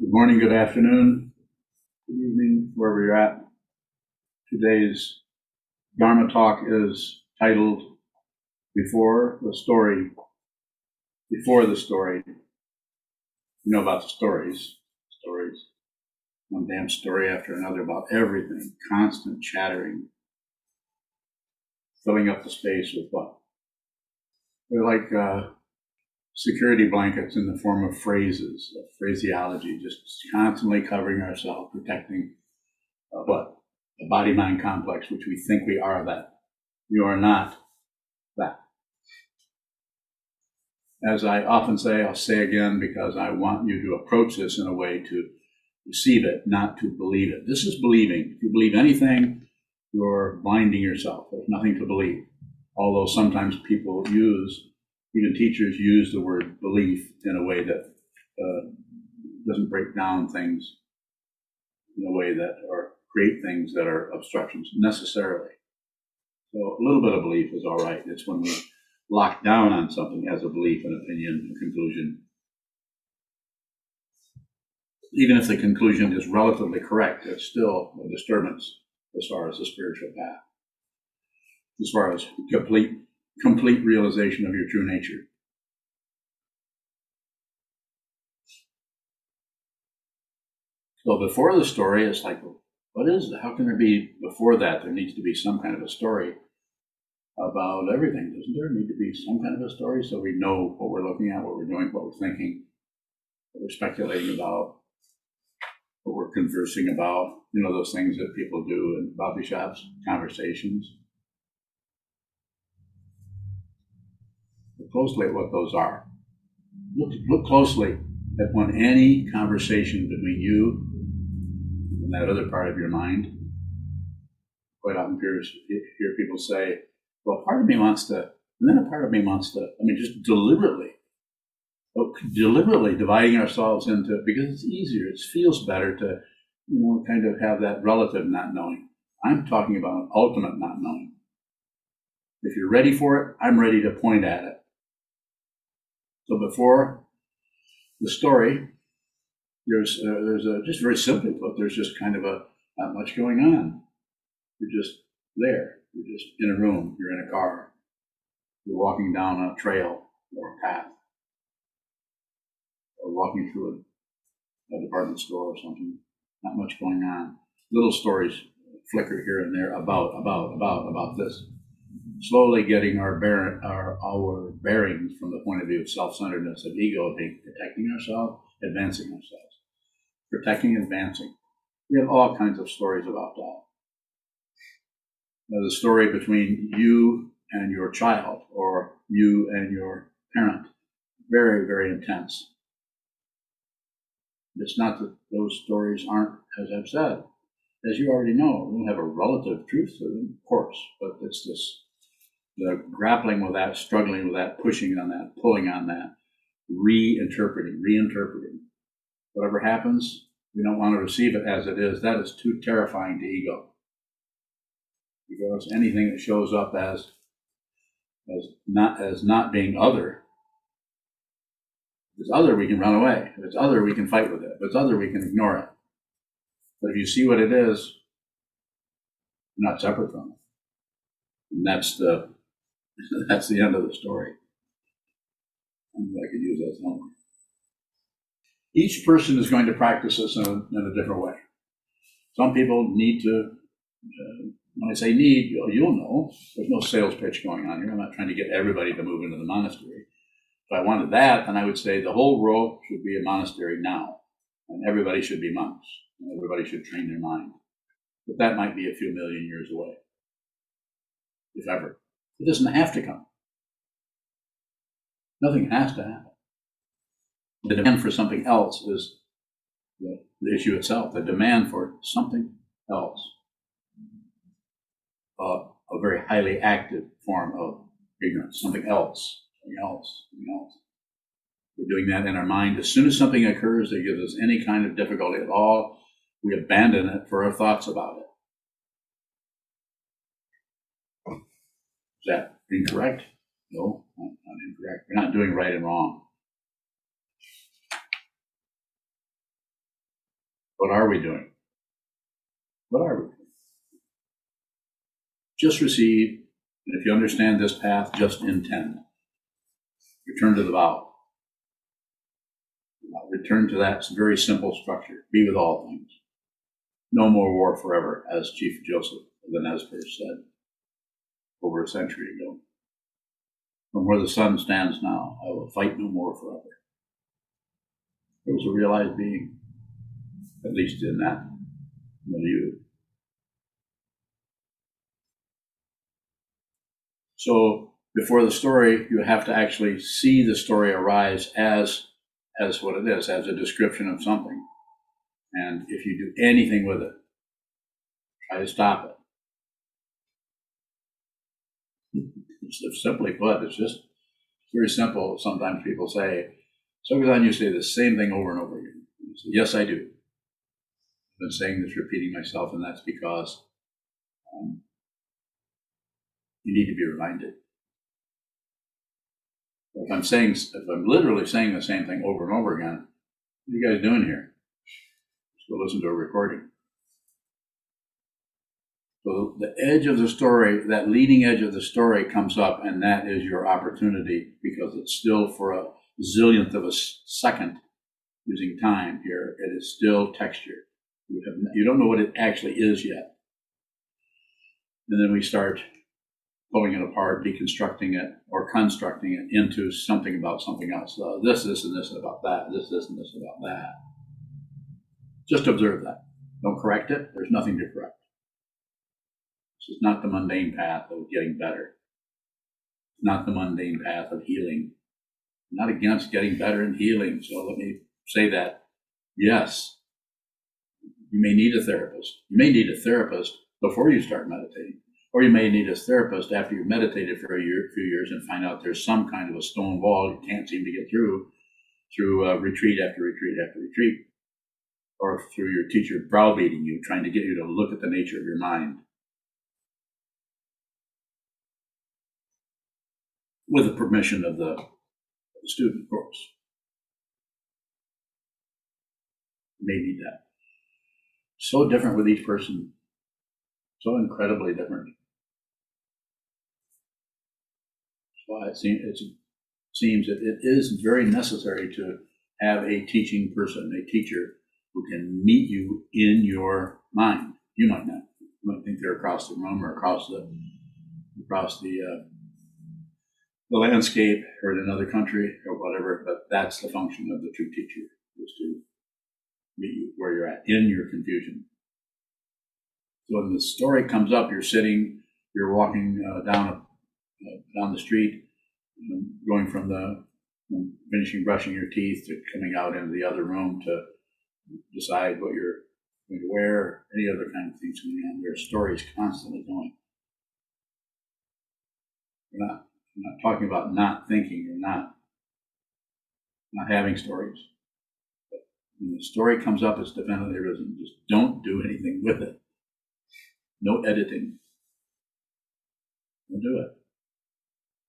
Good morning, good afternoon, good evening, wherever you're at. Today's Dharma talk is titled Before the Story. Before the Story. You know about the stories. Stories. One damn story after another about everything. Constant chattering. Filling up the space with what? They're like uh, security blankets in the form of phrases, of phraseology, just constantly covering ourselves, protecting uh, what? The body mind complex, which we think we are that. You are not that. As I often say, I'll say again because I want you to approach this in a way to receive it, not to believe it. This is believing. If you believe anything, you're blinding yourself. There's nothing to believe. Although sometimes people use even teachers use the word belief in a way that uh, doesn't break down things in a way that or create things that are obstructions necessarily. So a little bit of belief is all right. It's when we lock down on something as a belief, an opinion, a conclusion. Even if the conclusion is relatively correct, it's still a disturbance as far as the spiritual path, as far as complete complete realization of your true nature. So before the story, it's like, what is it? How can there be before that? There needs to be some kind of a story about everything, doesn't there? Need to be some kind of a story so we know what we're looking at, what we're doing, what we're thinking, what we're speculating about, what we're conversing about. You know those things that people do in coffee shops, conversations. Closely at what those are. Look, look closely at when any conversation between you and that other part of your mind. Quite often hear, hear people say, well, part of me wants to, and then a part of me wants to, I mean, just deliberately, oh, deliberately dividing ourselves into, because it's easier, it feels better to, you know, kind of have that relative not knowing. I'm talking about an ultimate not knowing. If you're ready for it, I'm ready to point at it. So before the story, there's uh, there's a just very simply put, there's just kind of a not much going on. You're just there. You're just in a room. You're in a car. You're walking down a trail or a path, or walking through a, a department store or something. Not much going on. Little stories flicker here and there about about about about this slowly getting our, bear, our, our bearings from the point of view of self-centeredness, of ego, of protecting ourselves, advancing ourselves. Protecting, advancing. We have all kinds of stories about that. The story between you and your child, or you and your parent, very, very intense. It's not that those stories aren't, as I've said, as you already know, we have a relative truth to them, of course, but it's this the grappling with that, struggling with that, pushing on that, pulling on that, reinterpreting, reinterpreting. Whatever happens, we don't want to receive it as it is. That is too terrifying to ego. Because anything that shows up as as not as not being other. If it's other, we can run away. If it's other, we can fight with it. If it's other, we can ignore it. But if you see what it is, you're not separate from it. And that's the That's the end of the story. I could use that somewhere. Each person is going to practice this in a, in a different way. Some people need to, uh, when I say need, you'll, you'll know. There's no sales pitch going on here. I'm not trying to get everybody to move into the monastery. If I wanted that, then I would say the whole world should be a monastery now, and everybody should be monks, and everybody should train their mind. But that might be a few million years away, if ever. It doesn't have to come. Nothing has to happen. The demand for something else is the, issue itself. The demand for something else. Uh, a very highly active form of ignorance. Something else. Something else. Something else. We're doing that in our mind. As soon as something occurs that gives us any kind of difficulty at all, we abandon it for our thoughts about it. Is that incorrect? No, not, incorrect. We're not doing right and wrong. What are we doing? What are we doing? Just receive, and if you understand this path, just intend. Return to the vow. Return to that very simple structure. Be with all things. No more war forever, as Chief Joseph of the Nez Perce said over a century ago. From where the sun stands now, I will fight no more forever. It was a realized being, at least in that milieu. So before the story, you have to actually see the story arise as as what it is, as a description of something. And if you do anything with it, try to stop it. It's simply put, it's just very simple. Sometimes people say, so you say the same thing over and over again. Say, yes, I do. I've been saying this, repeating myself, and that's because um, you need to be reminded. If I'm saying, if I'm literally saying the same thing over and over again, what are you guys doing here? Just go listen to a recording. So the edge of the story, that leading edge of the story comes up, and that is your opportunity because it's still for a zillionth of a second using time here. It is still texture. You, have, you don't know what it actually is yet. And then we start pulling it apart, deconstructing it, or constructing it into something about something else. Uh, this, this, and this about that. This, this, and this about that. Just observe that. Don't correct it. There's nothing to correct. Is not the mundane path of getting better. It's not the mundane path of healing. I'm not against getting better and healing. So let me say that. Yes, you may need a therapist. You may need a therapist before you start meditating. Or you may need a therapist after you've meditated for a year, few years and find out there's some kind of a stone wall you can't seem to get through, through uh, retreat after retreat after retreat, or through your teacher browbeating you, trying to get you to look at the nature of your mind. With the permission of the, student, of course. Maybe that. So different with each person, so incredibly different. That's why it seems, it seems that it is very necessary to have a teaching person, a teacher who can meet you in your mind. You might not. You might think they're across the room or across the across the uh, the landscape or in another country or whatever. But that's the function of the true teacher is to meet you where you're at in your confusion. So when the story comes up, you're sitting, you're walking uh, down uh, down the street, going from the from finishing brushing your teeth to coming out into the other room to decide what you're going to wear, any other kind of things going on. There are stories constantly going. We're not, we're not talking about not thinking or not not having stories. But when the story comes up, it's definitely arisen. Just don't do anything with it. No editing. Don't do it.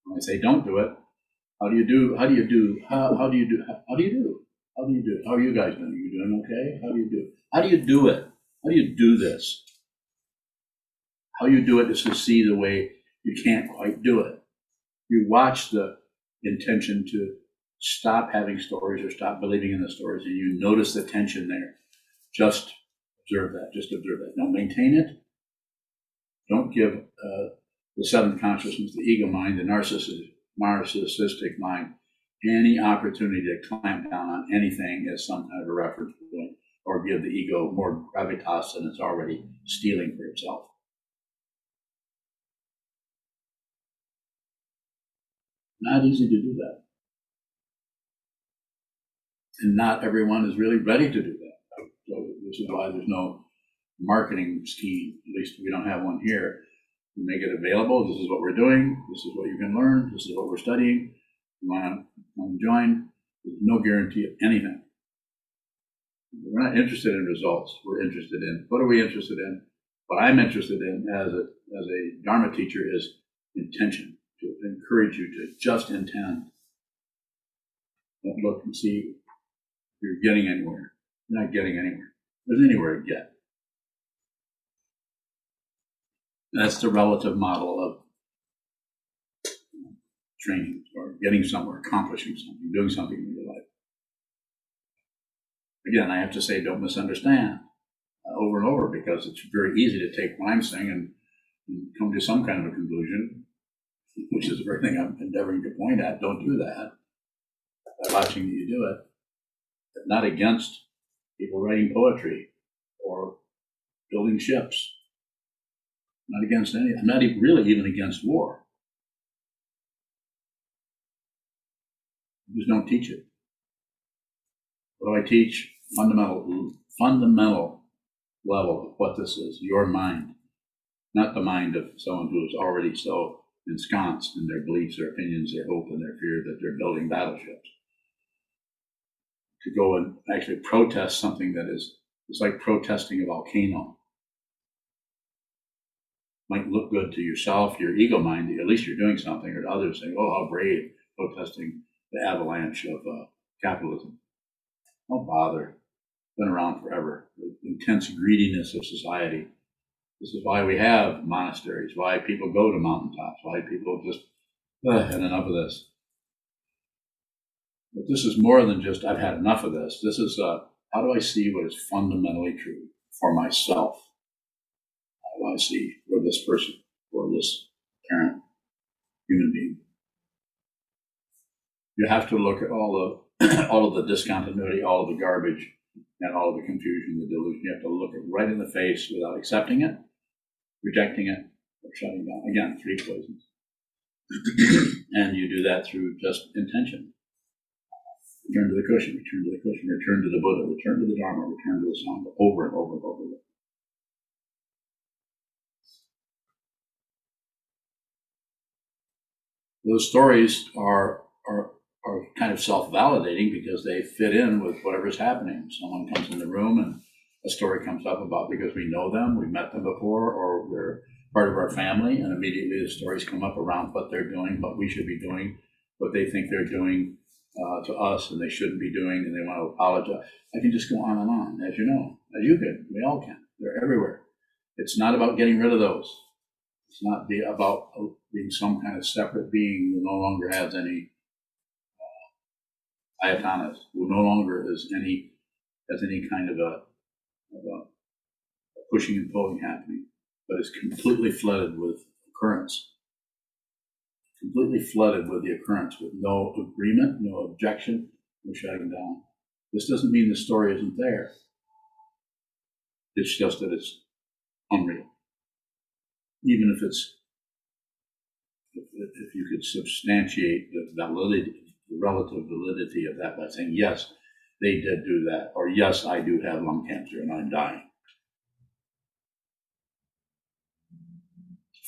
When I say don't do it, how do you do? How do you do? How, how do you do? How, how do you do? How do you do? How are you guys doing? Are you doing okay? How do you do? How do you do it? How do you do this? How you do it is to see the way you can't quite do it. You watch the intention to stop having stories or stop believing in the stories, and you notice the tension there. Just observe that. Just observe that. Don't maintain it. Don't give uh, the seventh consciousness, the ego mind, the narcissistic, narcissistic mind, any opportunity to clamp down on anything as some kind of a reference point or give the ego more gravitas than it's already stealing for itself. Not easy to do that. And not everyone is really ready to do that. So this is why there's no marketing scheme. At least we don't have one here we make it available. This is what we're doing. This is what you can learn. This is what we're studying. You want to join? There's no guarantee of anything. We're not interested in results. We're interested in what are we interested in? What I'm interested in as a as a Dharma teacher is intention to encourage you to just intend. Don't look and see if you're getting anywhere. You're not getting anywhere. There's anywhere to get. That's the relative model of training or getting somewhere, accomplishing something, doing something in your life. Again, I have to say, don't misunderstand uh, over and over because it's very easy to take what I'm saying and, and come to some kind of a conclusion, which is the very thing I'm endeavoring to point at. Don't do that by watching you do it. But not against people writing poetry or building ships. Not against any, I'm not even, really even against war. just don't teach it. What do I teach? Fundamental, fundamental level of what this is, your mind, not the mind of someone who is already so ensconced in their beliefs, their opinions, their hope, and their fear that they're building battleships. To go and actually protest something that is, it's like protesting a volcano. Might look good to yourself, your ego mind, at least you're doing something, or to others saying, oh, how brave, protesting the avalanche of uh, capitalism. Don't bother. Been around forever. The intense greediness of society. This is why we have monasteries, why people go to mountaintops, why people just, uh, had enough of this. But this is more than just, I've had enough of this. This is, uh, how do I see what is fundamentally true for myself? How do I see for this person, for this parent, human being? You have to look at all the, all of the discontinuity, all of the garbage, and all of the confusion, the delusion. You have to look it right in the face without accepting it, rejecting it, or shutting down. Again, three poisons. and you do that through just intention. Return to the cushion, return to the cushion, return to the Buddha, return to the Dharma, return to the Sangha, over and over and over again. Those stories are, are are kind of self-validating because they fit in with whatever's happening. Someone comes in the room and a story comes up about because we know them, we've met them before, or they're part of our family, and immediately the stories come up around what they're doing, what we should be doing, what they think they're doing uh, to us and they shouldn't be doing, and they want to apologize. I can just go on and on, as you know, as you can. We all can. They're everywhere. It's not about getting rid of those. It's not be about being some kind of separate being who no longer has any ayatanas, who no longer is any has any kind of a, of a pushing and pulling happening, but is completely flooded with occurrence. Completely flooded with the occurrence, with no agreement, no objection, no shutting down. This doesn't mean the story isn't there. It's just that it's unreal. Even if it's, if, if you could substantiate the validity, the relative validity of that by saying, yes, they did do that, or yes, I do have lung cancer and I'm dying.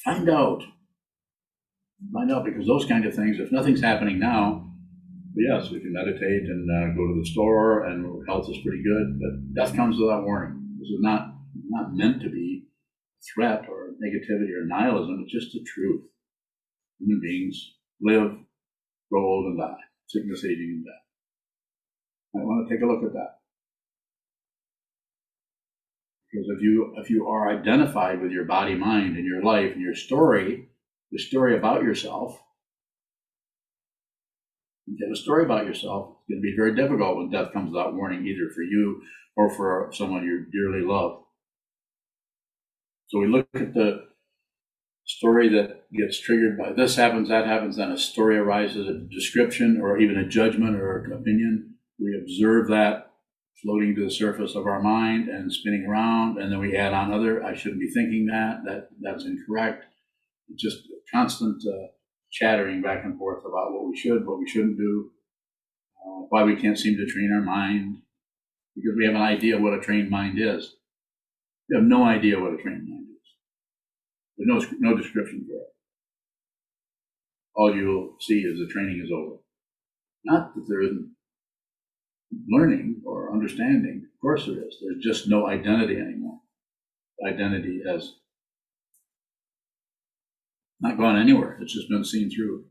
Find out. Find out because those kind of things, if nothing's happening now, yes, we can meditate and uh, go to the store and health is pretty good, but death comes without warning. This is not, not meant to be threat or negativity or nihilism, it's just the truth. Human beings live, grow old, and die sickness, aging, and death. I want to take a look at that. Because if you if you are identified with your body, mind, and your life and your story, the story about yourself, you have a story about yourself, it's going to be very difficult when death comes without warning, either for you or for someone you dearly love. So we look at the story that gets triggered by this happens, that happens, then a story arises, a description or even a judgment or an opinion. We observe that floating to the surface of our mind and spinning around, and then we add on other. I shouldn't be thinking that. That that's incorrect. Just constant uh, chattering back and forth about what we should, what we shouldn't do, uh, why we can't seem to train our mind, because we have an idea what a trained mind is. We have no idea what a trained mind is. There's no, no description for it. All you'll see is the training is over. Not that there isn't learning or understanding. Of course there is. There's just no identity anymore. Identity has not gone anywhere. It's just been seen through.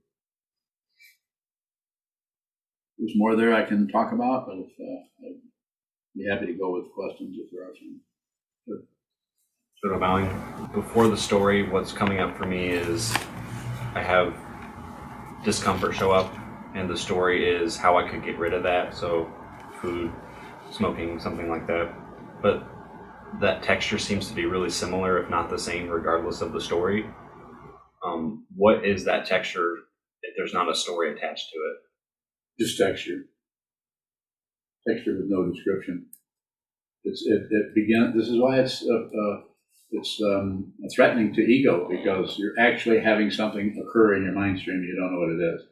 There's more there I can talk about, but if uh, Be happy to go with questions if there are some. sort of bowing before the story what's coming up for me is i have discomfort show up and the story is how i could get rid of that so food smoking something like that but that texture seems to be really similar if not the same regardless of the story um, what is that texture if there's not a story attached to it Just texture. Texture with no description. It's, it, it this is why it's, uh, uh, it's, um, threatening to ego, because you're actually having something occur in your mind stream, you don't know what it is.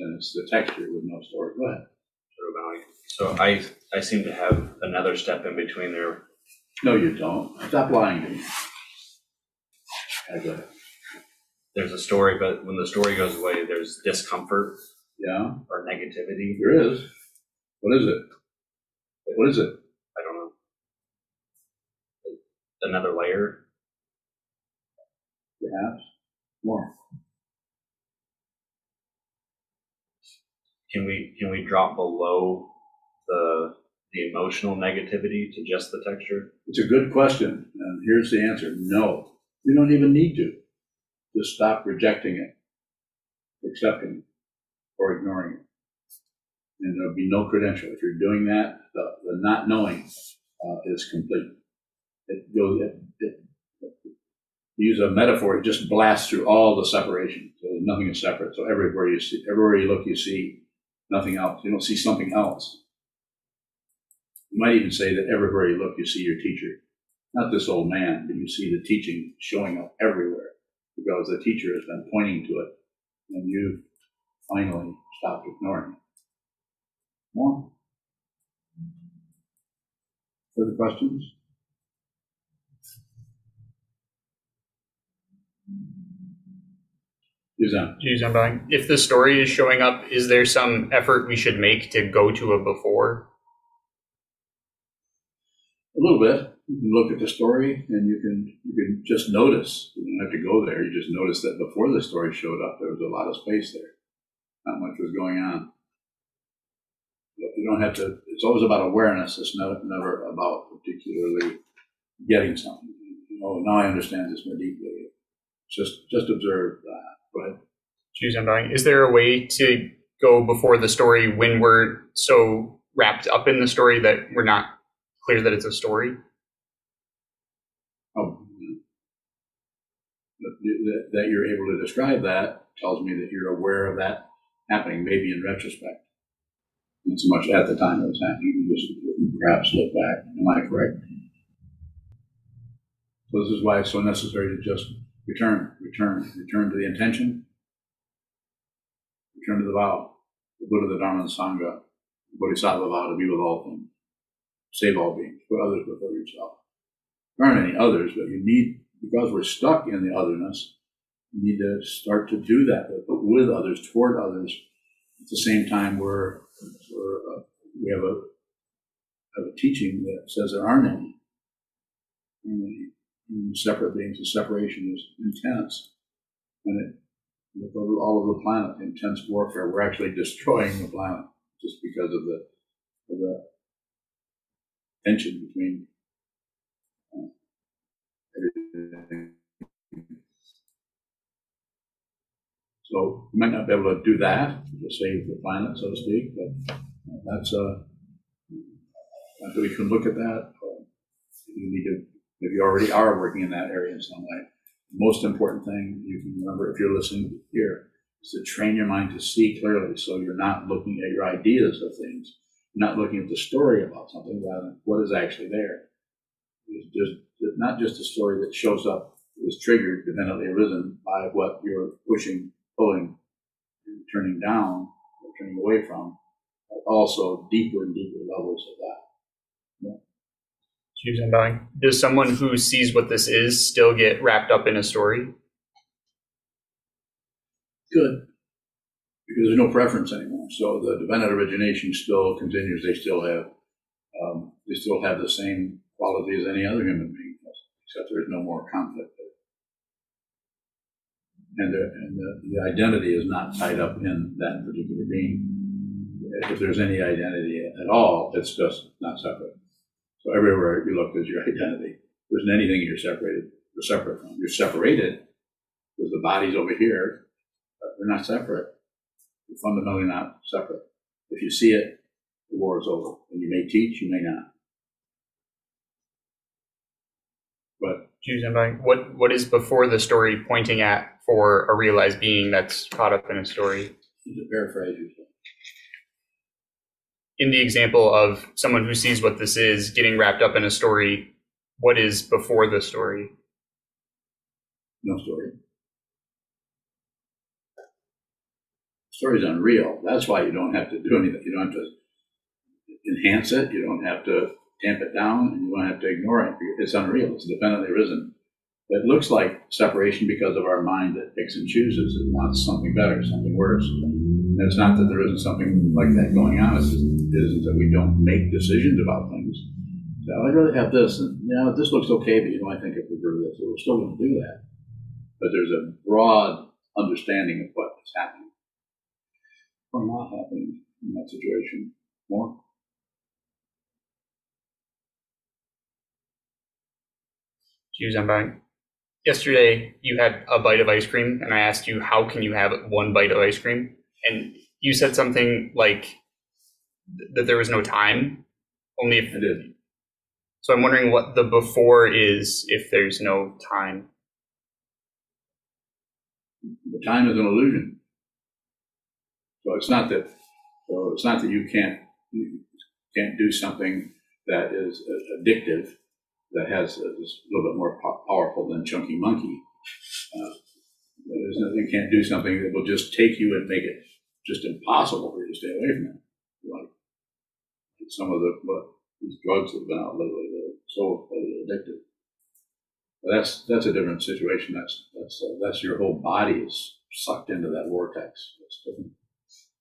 And it's the texture with no story. Go ahead. sort of bowing so i i seem to have another step in between there No, you don't. Stop lying to me. Okay, go ahead. there's a story but when the story goes away there's discomfort Yeah, or negativity there is. What is it? What is it? I don't know. Another layer. Perhaps more. Can we can we drop below the the emotional negativity to just the texture? It's a good question, and here's the answer: No, you don't even need to. Just stop rejecting it, accepting it, or ignoring it, and there'll be no credential. If you're doing that, the, the not knowing uh, is complete. It goes. It, it, use a metaphor, it just blasts through all the separation. So nothing is separate. So everywhere you see, everywhere you look, you see nothing else. You don't see something else. You might even say that everywhere you look, you see your teacher. Not this old man, but you see the teaching showing up everywhere because the teacher has been pointing to it and you finally stopped ignoring it. More? Further questions? Geez, I'm. If the story is showing up, is there some effort we should make to go to a before? A little bit. You can look at the story and you can you can just notice. You don't have to go there. You just notice that before the story showed up, there was a lot of space there. Not much was going on. But you don't have to. It's always about awareness. It's not, never about particularly getting something. Oh, now I understand this more deeply. Just just observe that. Go ahead. Buying. Is there a way to go before the story when we're so wrapped up in the story that we're not clear that it's a story? Oh, that you're able to describe that tells me that you're aware of that happening, maybe in retrospect. Not so much at the time it was happening, you just perhaps look back. Am I correct? So this is why it's so necessary to just return, return, return to the intention, return to the vow, the Buddha, the Dharma, the Sangha, the Bodhisattva vow to be with all things, save all beings, put others before yourself. There aren't any others, but you need, because we're stuck in the otherness, you need to start to do that, but with others, toward others. At the same time, we're, we're uh, we have a have a teaching that says there aren't any. Any, any separate beings. The separation is intense, and it all over the planet. Intense warfare. We're actually destroying the planet just because of the of the tension between uh, everything. So we might not be able to do that to save the planet, so to speak, but that's uh, we can look at that. Uh, you need to, if you already are working in that area in some way, the most important thing you can remember if you're listening here is to train your mind to see clearly, so you're not looking at your ideas of things, you're not looking at the story about something, rather than what is actually there. It's just not just a story that shows up, is triggered, dependently arisen by what you're pushing pulling turning down or turning away from, but also deeper and deeper levels of that. Geez, I'm buying. Does someone who sees what this is still get wrapped up in a story? Good. Because there's no preference anymore. So the dependent origination still continues. They still have um, they still have the same quality as any other human being, except there's no more conflict. And, the, and the, the identity is not tied up in that particular being. if there's any identity at all, it's just not separate. So everywhere you look, there's your identity. There isn't anything you're separated, you're separate from. You're separated because the body's over here, but they're not separate. You're fundamentally not separate. If you see it, the war is over. And you may teach, you may not. But Jews and Bang, what what is before the story pointing at for a realized being that's caught up in a story? to paraphrase yourself, In the example of someone who sees what this is getting wrapped up in a story, what is before the story? no story. Story's unreal. That's why you don't have to do anything. You don't have to enhance it. You don't have to tamp it down, and you don't have to ignore it. It's unreal. It's independently risen. It looks like separation because of our mind that picks and chooses. It wants something better, something worse. And it's not that there isn't something like that going on. It's just, it isn't that we don't make decisions about things. So I'd rather have this, and yeah, this looks okay, but you know, I think I prefer this. So we're still going to do that. But there's a broad understanding of what is happening or not happening in that situation. More. Jews and Bang. Yesterday, you had a bite of ice cream, and I asked you, how can you have one bite of ice cream? And you said something like th- that there was no time, only if I did. So I'm wondering what the before is if there's no time. The time is an illusion. So it's not that. So it's not that you can't you can't do something that is uh, addictive, that has is a little bit more po- powerful than Chunky Monkey. Uh, there's nothing you can't do something that will just take you and make it just impossible for you to stay away from it. Like some of the what these drugs that have been out lately, they're so addictive. But that's that's a different situation. That's that's uh, that's your whole body is sucked into that vortex. That's different.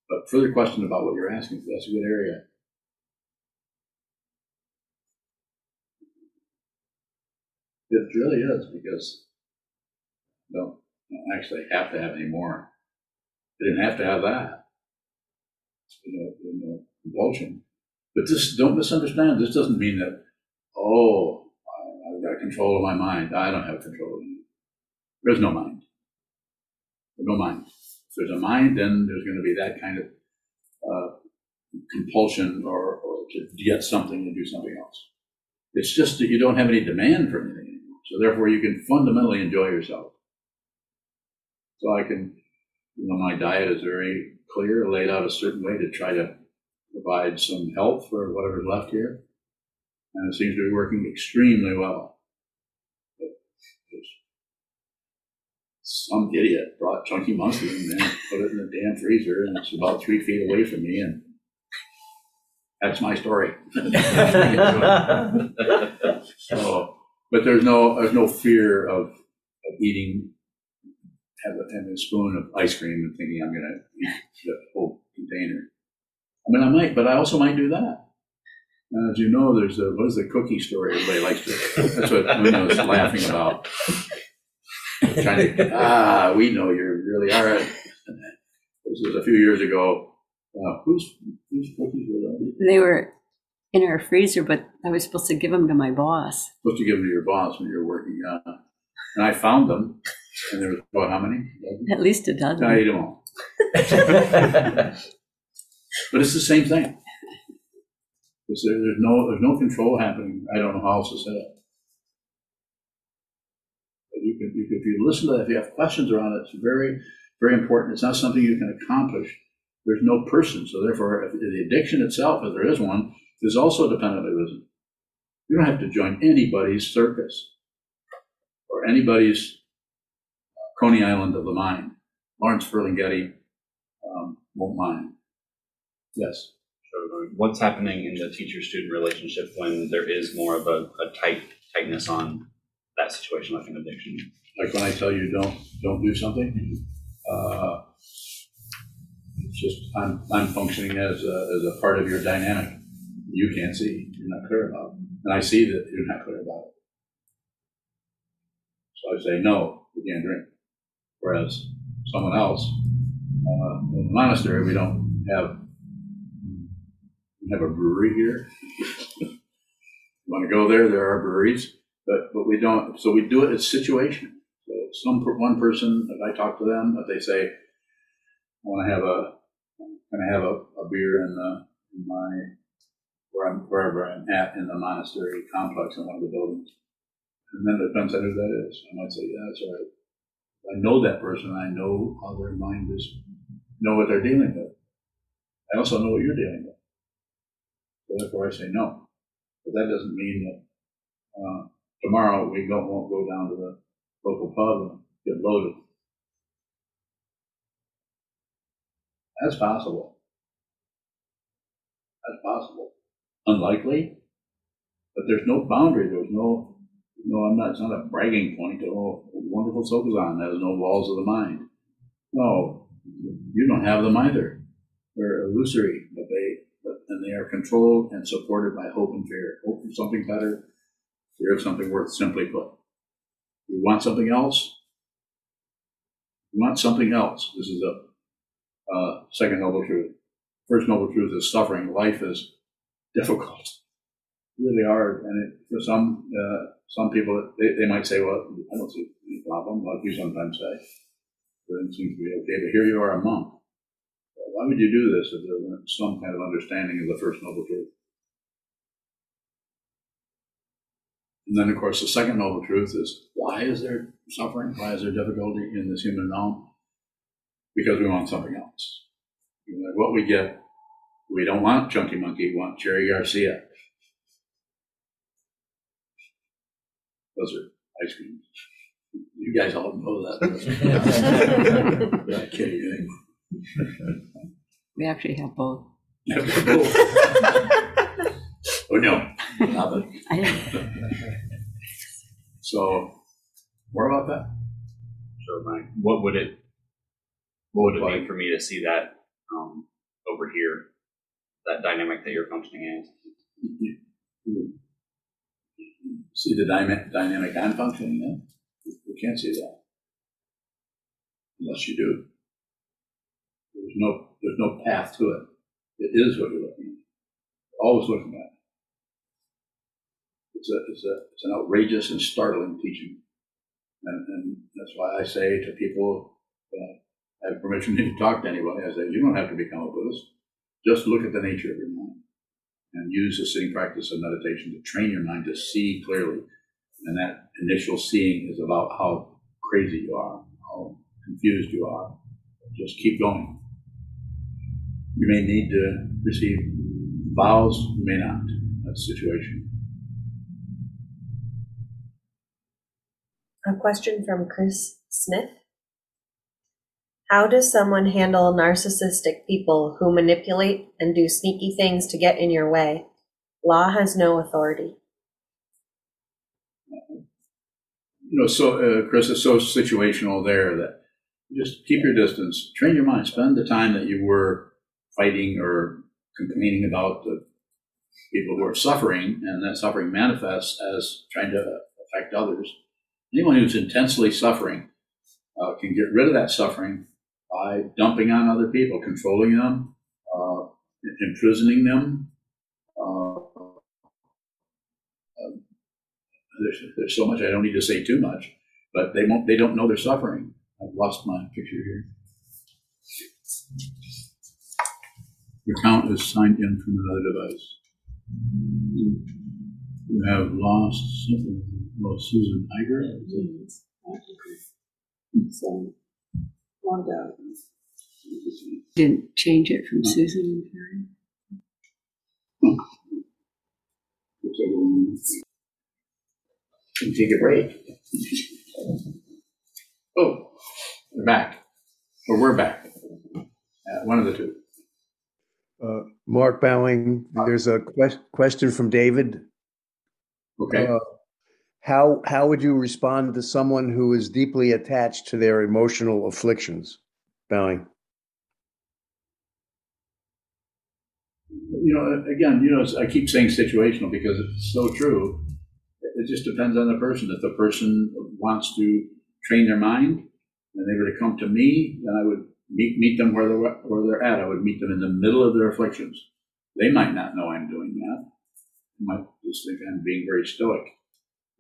But further question about what you're asking, that's a good area. It really is because you don't, don't actually have to have any more. They didn't have to have that. You know, you know, compulsion. But this, don't misunderstand. This doesn't mean that, oh, I've got control of my mind. I don't have control of it. There's no mind. There's no mind. If there's a mind, then there's going to be that kind of uh, compulsion or, or to get something and do something else. It's just that you don't have any demand for anything anymore. So therefore, you can fundamentally enjoy yourself. So I can, you know, my diet is very clear, laid out a certain way to try to provide some health for whatever's left here. And it seems to be working extremely well. But some idiot brought Chunky Monkey and put it in the damn freezer, and it's about three feet away from me, and that's my story. so, but there's no there's no fear of, of eating, have a, having a spoon of ice cream and thinking I'm going to eat the whole container. I mean, I might, but I also might do that. And as you know, there's a what is the cookie story everybody likes to. That's what was laughing about. Trying to ah, we know you really are. This was a few years ago. Uh, whose whose cookies were those? They were in our freezer, but I was supposed to give them to my boss. Supposed to give them to your boss when you're working. Uh, and I found them, and there was about how many? At least a dozen. I ate them all. But it's the same thing. It's there, there's no there's no control happening. I don't know how else to say it. But you can, you can if you listen to that, if you have questions around it, it's very very important. It's not something you can accomplish. There's no person, so therefore, if the addiction itself, if there is one, is also dependently risen. You don't have to join anybody's circus or anybody's Coney Island of the mind. Lawrence Ferlinghetti um, won't mind. Yes. So what's happening in the teacher-student relationship when there is more of a, a tight tightness on that situation, like an addiction? Like when I tell you don't don't do something, uh, it's just I'm I'm functioning as a, as a part of your dynamic. You can't see. You're not clear about it, and I see that you're not clear about it. So I say no. You can't drink. Whereas someone else uh, in the monastery, we don't have We have a brewery here. You want to go there? There are breweries, but, but we don't, so we do it, as situational. So some, one person, if I talk to them, if they say, I want to have a, can I have a, a beer in the, in my, where I'm, wherever I'm at in the monastery complex in one of the buildings. And then it depends on who that is. I might say, yeah, that's all right. I know that person, I know how their mind is, know what they're dealing with. I also know what you're dealing with. So therefore I say no. But that doesn't mean that, uh, tomorrow we don't, won't go down to the local pub and get loaded. That's possible. That's possible. Unlikely, but there's no boundary, there's no, no, I'm not, it's not a bragging point, oh, wonderful Sokuzan has no walls of the mind. No, you don't have them either. They're illusory, but they, but, and they are controlled and supported by hope and fear. Hope for something better, fear of something worth, simply put. You want something else? You want something else. This is a uh, second noble truth. First noble truth is suffering. Life is difficult, really hard, and it, for some uh, some people they, they might say, "Well, I don't see any problem," like you sometimes say. It seems to be okay. But here you are, a monk. Why would you do this if there weren't some kind of understanding of the first noble truth? And then, of course, the second noble truth is why is there suffering? Why is there difficulty in this human realm? Because we want something else. You know, what we get, we don't want Chunky Monkey, we want Cherry Garcia. Those are ice creams. You guys all know that. Not kidding. We actually have both. Oh, no. Stop it. I, So, more about that? Sure, Mike. What would it, what would it mean for me to see that um, over here, that dynamic that you're functioning as? See the dynamic, I'm functioning in? You can't see that. Unless you do. There's no, there's no path to it. It is what you're looking at. Always looking at it. It's a, it's a, it's an outrageous and startling teaching. And, and that's why I say to people, uh, I have permission to talk to anybody, I say, you don't have to become a Buddhist. Just look at the nature of your mind and use the sitting practice of meditation to train your mind to see clearly. And that initial seeing is about how crazy you are, how confused you are. Just keep going. You may need to receive vows, you may not. That's the situation. A question from Chris Smith. How does someone handle narcissistic people who manipulate and do sneaky things to get in your way? Law has no authority. You know, so, uh, Chris, it's so situational there that just keep your distance, train your mind, spend the time that you were fighting or complaining about the people who are suffering, and that suffering manifests as trying to affect others. Anyone who's intensely suffering uh, can get rid of that suffering by dumping on other people, controlling them, uh, imprisoning them. Uh, there's, there's so much I don't need to say too much, but they won't. They don't know they're suffering. I've lost my picture here. The count is signed in from another device. You have lost something. Lost Susan Iger. One down. didn't change it from Susan and Karen. Can take a break. Oh, we're back. Or we're back. Uh, one of the two. Uh, Mark Bowing, there's a ques- question from David. Okay. Uh, How, how would you respond to someone who is deeply attached to their emotional afflictions? Bowing. you know, again, you know, I keep saying situational because it's so true. It just depends on the person. If the person wants to train their mind and they were to come to me, then I would meet, meet them where they're, where they're at. I would meet them in the middle of their afflictions. They might not know I'm doing that. They might just think I'm being very stoic.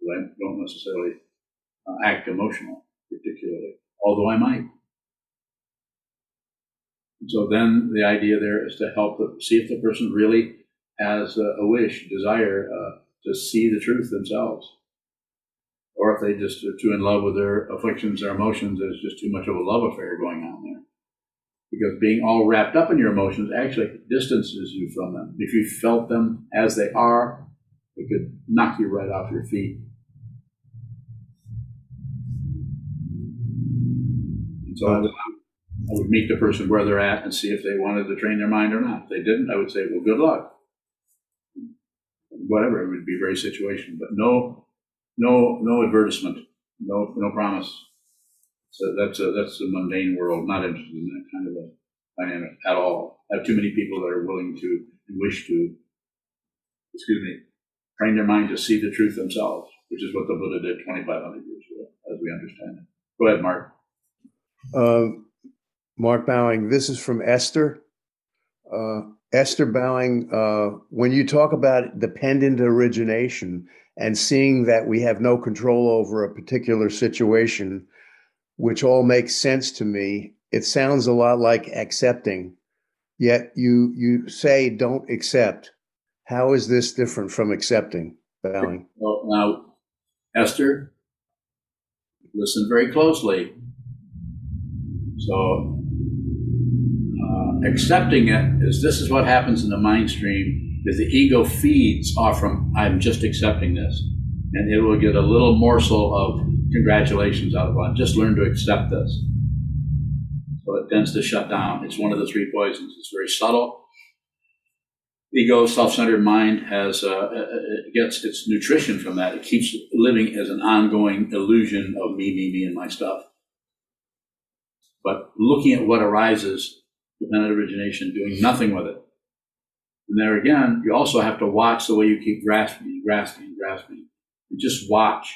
I don't necessarily uh, act emotional, particularly, although I might. So then the idea there is to help the, see if the person really has a, a wish, desire uh, to see the truth themselves. Or if they just are too in love with their afflictions, their emotions, there's just too much of a love affair going on there. Because being all wrapped up in your emotions actually distances you from them. If you felt them as they are, it could knock you right off your feet. So I would, I would meet the person where they're at and see if they wanted to train their mind or not. If they didn't, I would say, well, good luck. Whatever, it would be very situation, but no, no, no advertisement, no, no promise. So that's a, that's the mundane world, not interested in that kind of a dynamic at all. I have too many people that are willing to and wish to, excuse me, train their mind to see the truth themselves, which is what the Buddha did 2,500 years ago, as we understand it. Go ahead, Mark. Uh, Mark Bowing, this is from Esther. Uh, Esther Bowing, uh, when you talk about dependent origination and seeing that we have no control over a particular situation, which all makes sense to me, it sounds a lot like accepting. Yet you you say don't accept. How is this different from accepting, Bowing? Well, now, Esther, listen very closely. So, uh, accepting it is this is what happens in the mind stream is the ego feeds off from I'm just accepting this, and it will get a little morsel of congratulations out of it. Just learn to accept this. So it tends to shut down. It's one of the three poisons. It's very subtle. Ego, self-centered mind has uh, it gets its nutrition from that. It keeps living as an ongoing illusion of me, me, me, and my stuff. But looking at what arises, dependent origination, doing nothing with it. And there again, you also have to watch the way you keep grasping, grasping, grasping. And just watch.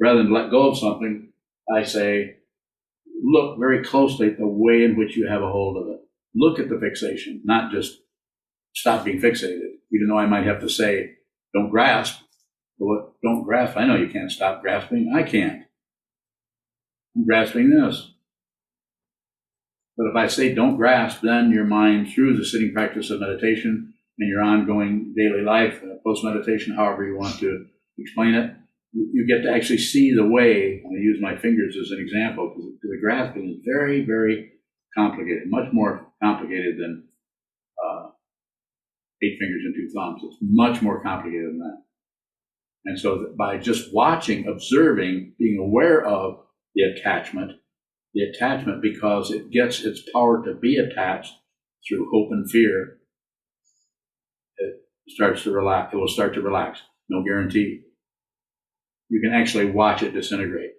Rather than let go of something, I say, look very closely at the way in which you have a hold of it. Look at the fixation, not just stop being fixated. Even though I might have to say, don't grasp. But don't grasp. I know you can't stop grasping. I can't. I'm grasping this. But if I say don't grasp, then your mind, through the sitting practice of meditation and your ongoing daily life, uh, post meditation, however you want to explain it, you get to actually see the way. I use my fingers as an example because the grasping is very, very complicated, much more complicated than uh, eight fingers and two thumbs. It's much more complicated than that. And so by just watching, observing, being aware of the attachment, the attachment because it gets its power to be attached through hope and fear, it starts to relax. It will start to relax. No guarantee. You can actually watch it disintegrate.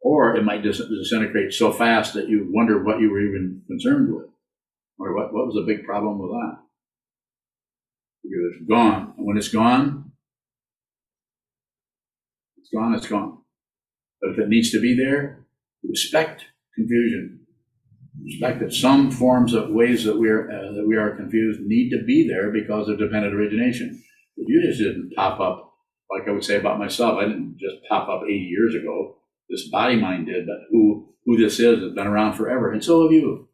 Or it might dis- disintegrate so fast that you wonder what you were even concerned with. Or what, what was the big problem with that? Because it's gone. And when it's gone, it's gone, it's gone. But if it needs to be there, respect confusion. Respect that some forms of ways that we're uh, that we are confused need to be there because of dependent origination. But you just didn't pop up, like I would say about myself. I didn't just pop up 80 years ago. This body mind did, but who who this is has been around forever, and so have you.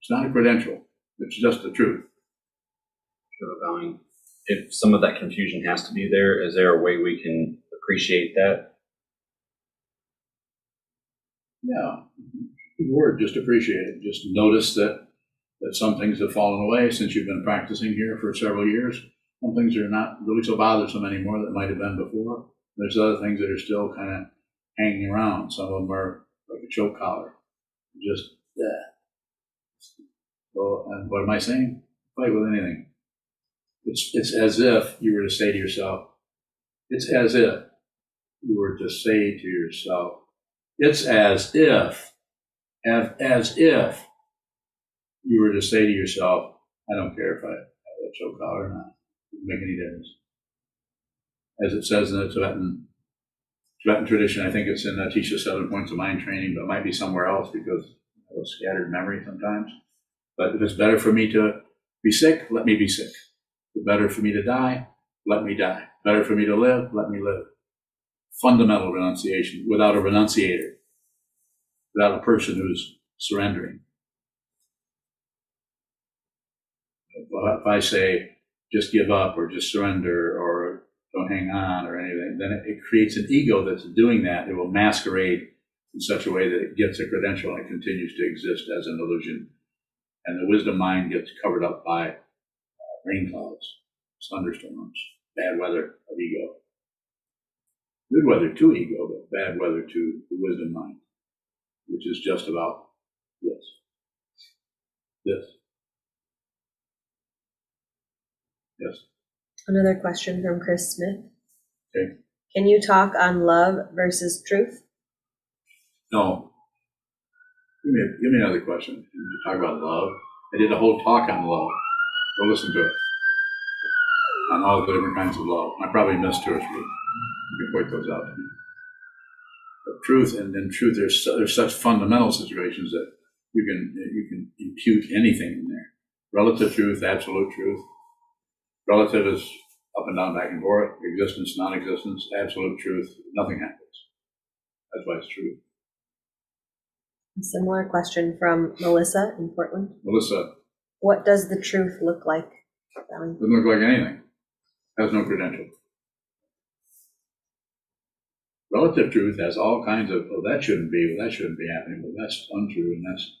It's not a credential. It's just the truth. Sure, If some of that confusion has to be there, is there a way we can appreciate that? Yeah, good word. Just appreciate it. Just notice that that some things have fallen away since you've been practicing here for several years. Some things are not really so bothersome anymore that might have been before. There's other things that are still kind of hanging around. Some of them are like a choke collar. Just yeah. Well, and what am I saying? Fight with anything. It's it's as if you were to say to yourself, it's as if you were to say to yourself, it's as if, as, as if you were to say to yourself, I don't care if I have a choke collar or not. It doesn't make any difference. As it says in the Tibetan Tibetan tradition, I think it's in uh, Atisha Seven Points of Mind Training, but it might be somewhere else because of a scattered memory sometimes. But if it's better for me to be sick, let me be sick. If it's better for me to die, let me die. Better for me to live, let me live. Fundamental renunciation without a renunciator, without a person who's surrendering. If I say, just give up or just surrender or don't hang on or anything, then it, it creates an ego that's doing that. It will masquerade in such a way that it gets a credential and it continues to exist as an illusion. And the wisdom mind gets covered up by uh, rain clouds, thunderstorms, bad weather of ego. Good weather to ego, but bad weather to the wisdom mind, which is just about this. This. Yes. Another question from Chris Smith. Okay. Can you talk on love versus truth? No. Give me, give me another question. You talk about love. I did a whole talk on love. Go listen to it. On all the different kinds of love. I probably missed two or three. You can point those out to me. But truth, and in truth, there's there's such fundamental situations that you can you can impute anything in there. Relative truth, absolute truth. Relative is up and down, back and forth. Existence, non-existence, absolute truth. Nothing happens. That's why it's true. A similar question from Melissa in Portland. Melissa, What does the truth look like? Doesn't look like anything. Has no credential. Relative truth has all kinds of, oh, that shouldn't be, well, that shouldn't be happening, well, that's untrue, and that's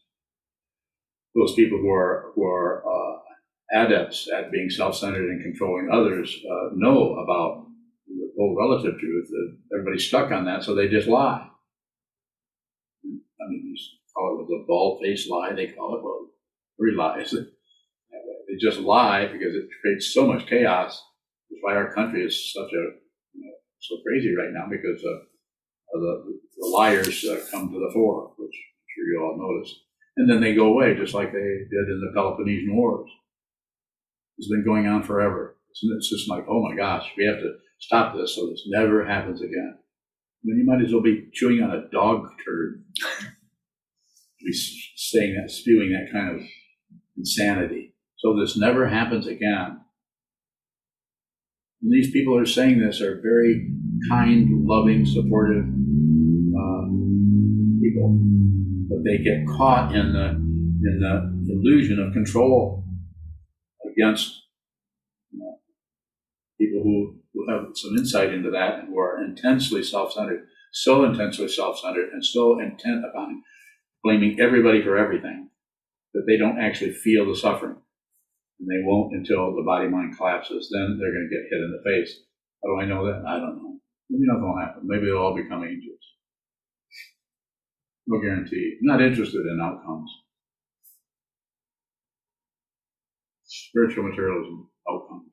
those people who are, who are uh, adepts at being self-centered and controlling others uh, know about the whole relative truth. That everybody's stuck on that, so they just lie. I mean, you call it the bald-faced lie. They call it well, three lies. They just lie because it creates so much chaos. That's why our country is such a so crazy right now because uh, the, the liars uh, come to the fore, which I'm sure you all noticed, and then they go away just like they did in the Peloponnesian Wars. It's been going on forever. It's, it's just like, oh my gosh, we have to stop this so this never happens again. I mean, you might as well be chewing on a dog turd, be saying that, spewing that kind of insanity. So this never happens again. And these people who are saying this are very kind, loving, supportive uh, people, but they get caught in the in the illusion of control against you know, people who, who have some insight into that and who are intensely self-centered, so intensely self-centered, and so intent upon blaming everybody for everything that they don't actually feel the suffering and they won't until the body mind collapses. Then they're going to get hit in the face. How do I know that? I don't know. Maybe nothing will happen. Maybe they'll all become angels. No guarantee. I'm not interested in outcomes. Spiritual materialism, outcomes.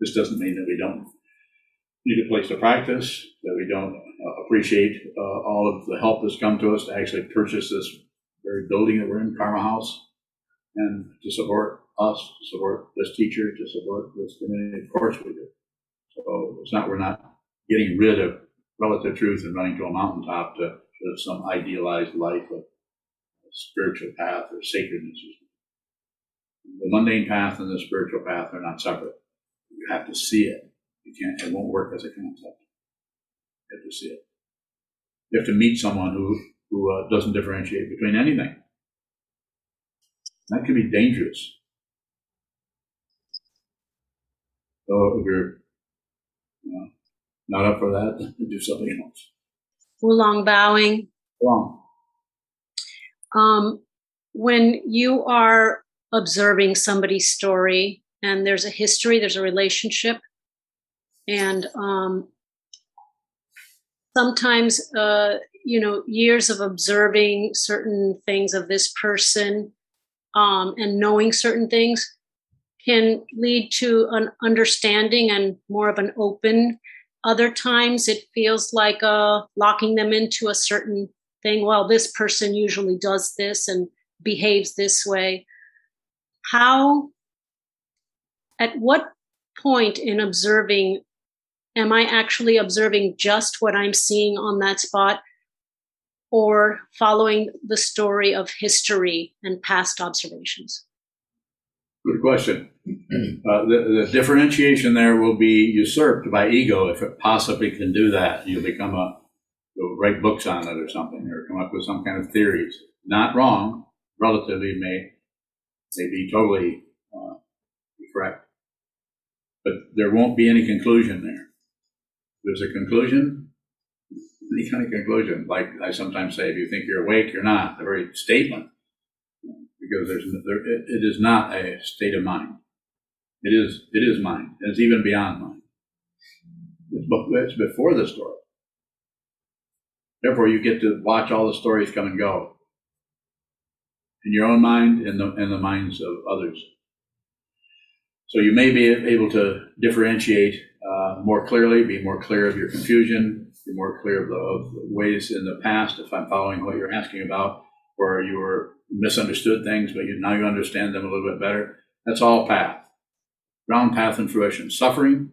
This doesn't mean that we don't need a place to practice, that we don't uh, appreciate uh, all of the help that's come to us to actually purchase this very building that we're in, Karma House, and to support us, to support this teacher, to support this community. Of course we do. So it's not, we're not getting rid of relative truth and running to a mountaintop to some idealized life of spiritual path or sacredness. The mundane path and the spiritual path are not separate. You have to see it. You can't, it won't work as a concept. You have to see it. You have to meet someone who, who uh, doesn't differentiate between anything. That can be dangerous. So if you're you know, not up for that, do something else. Oolong bowing. Wrong. Um, when you are observing somebody's story and there's a history, there's a relationship, and um, sometimes, uh, you know, years of observing certain things of this person um, and knowing certain things can lead to an understanding and more of an open. Other times it feels like uh, locking them into a certain thing. Well, this person usually does this and behaves this way. How, at what point in observing am I actually observing just what I'm seeing on that spot? or following the story of history and past observations? Good question. Uh, the, the differentiation there will be usurped by ego if it possibly can do that. You'll become a, you'll write books on it or something, or come up with some kind of theories. Not wrong, relatively may, may be totally uh, correct. But there won't be any conclusion there. There's a conclusion, any kind of conclusion. Like I sometimes say, if you think you're awake, you're not. The very statement because there's there, it, it is not a state of mind. It is it is mind. It's even beyond mind. It's, it's before the story. Therefore, you get to watch all the stories come and go in your own mind and the and the minds of others. So you may be able to differentiate uh, more clearly, be more clear of your confusion, be more clear of the, of ways in the past, if I'm following what you're asking about, where you were misunderstood things, but you, now you understand them a little bit better. That's all path. Ground path and fruition. Suffering,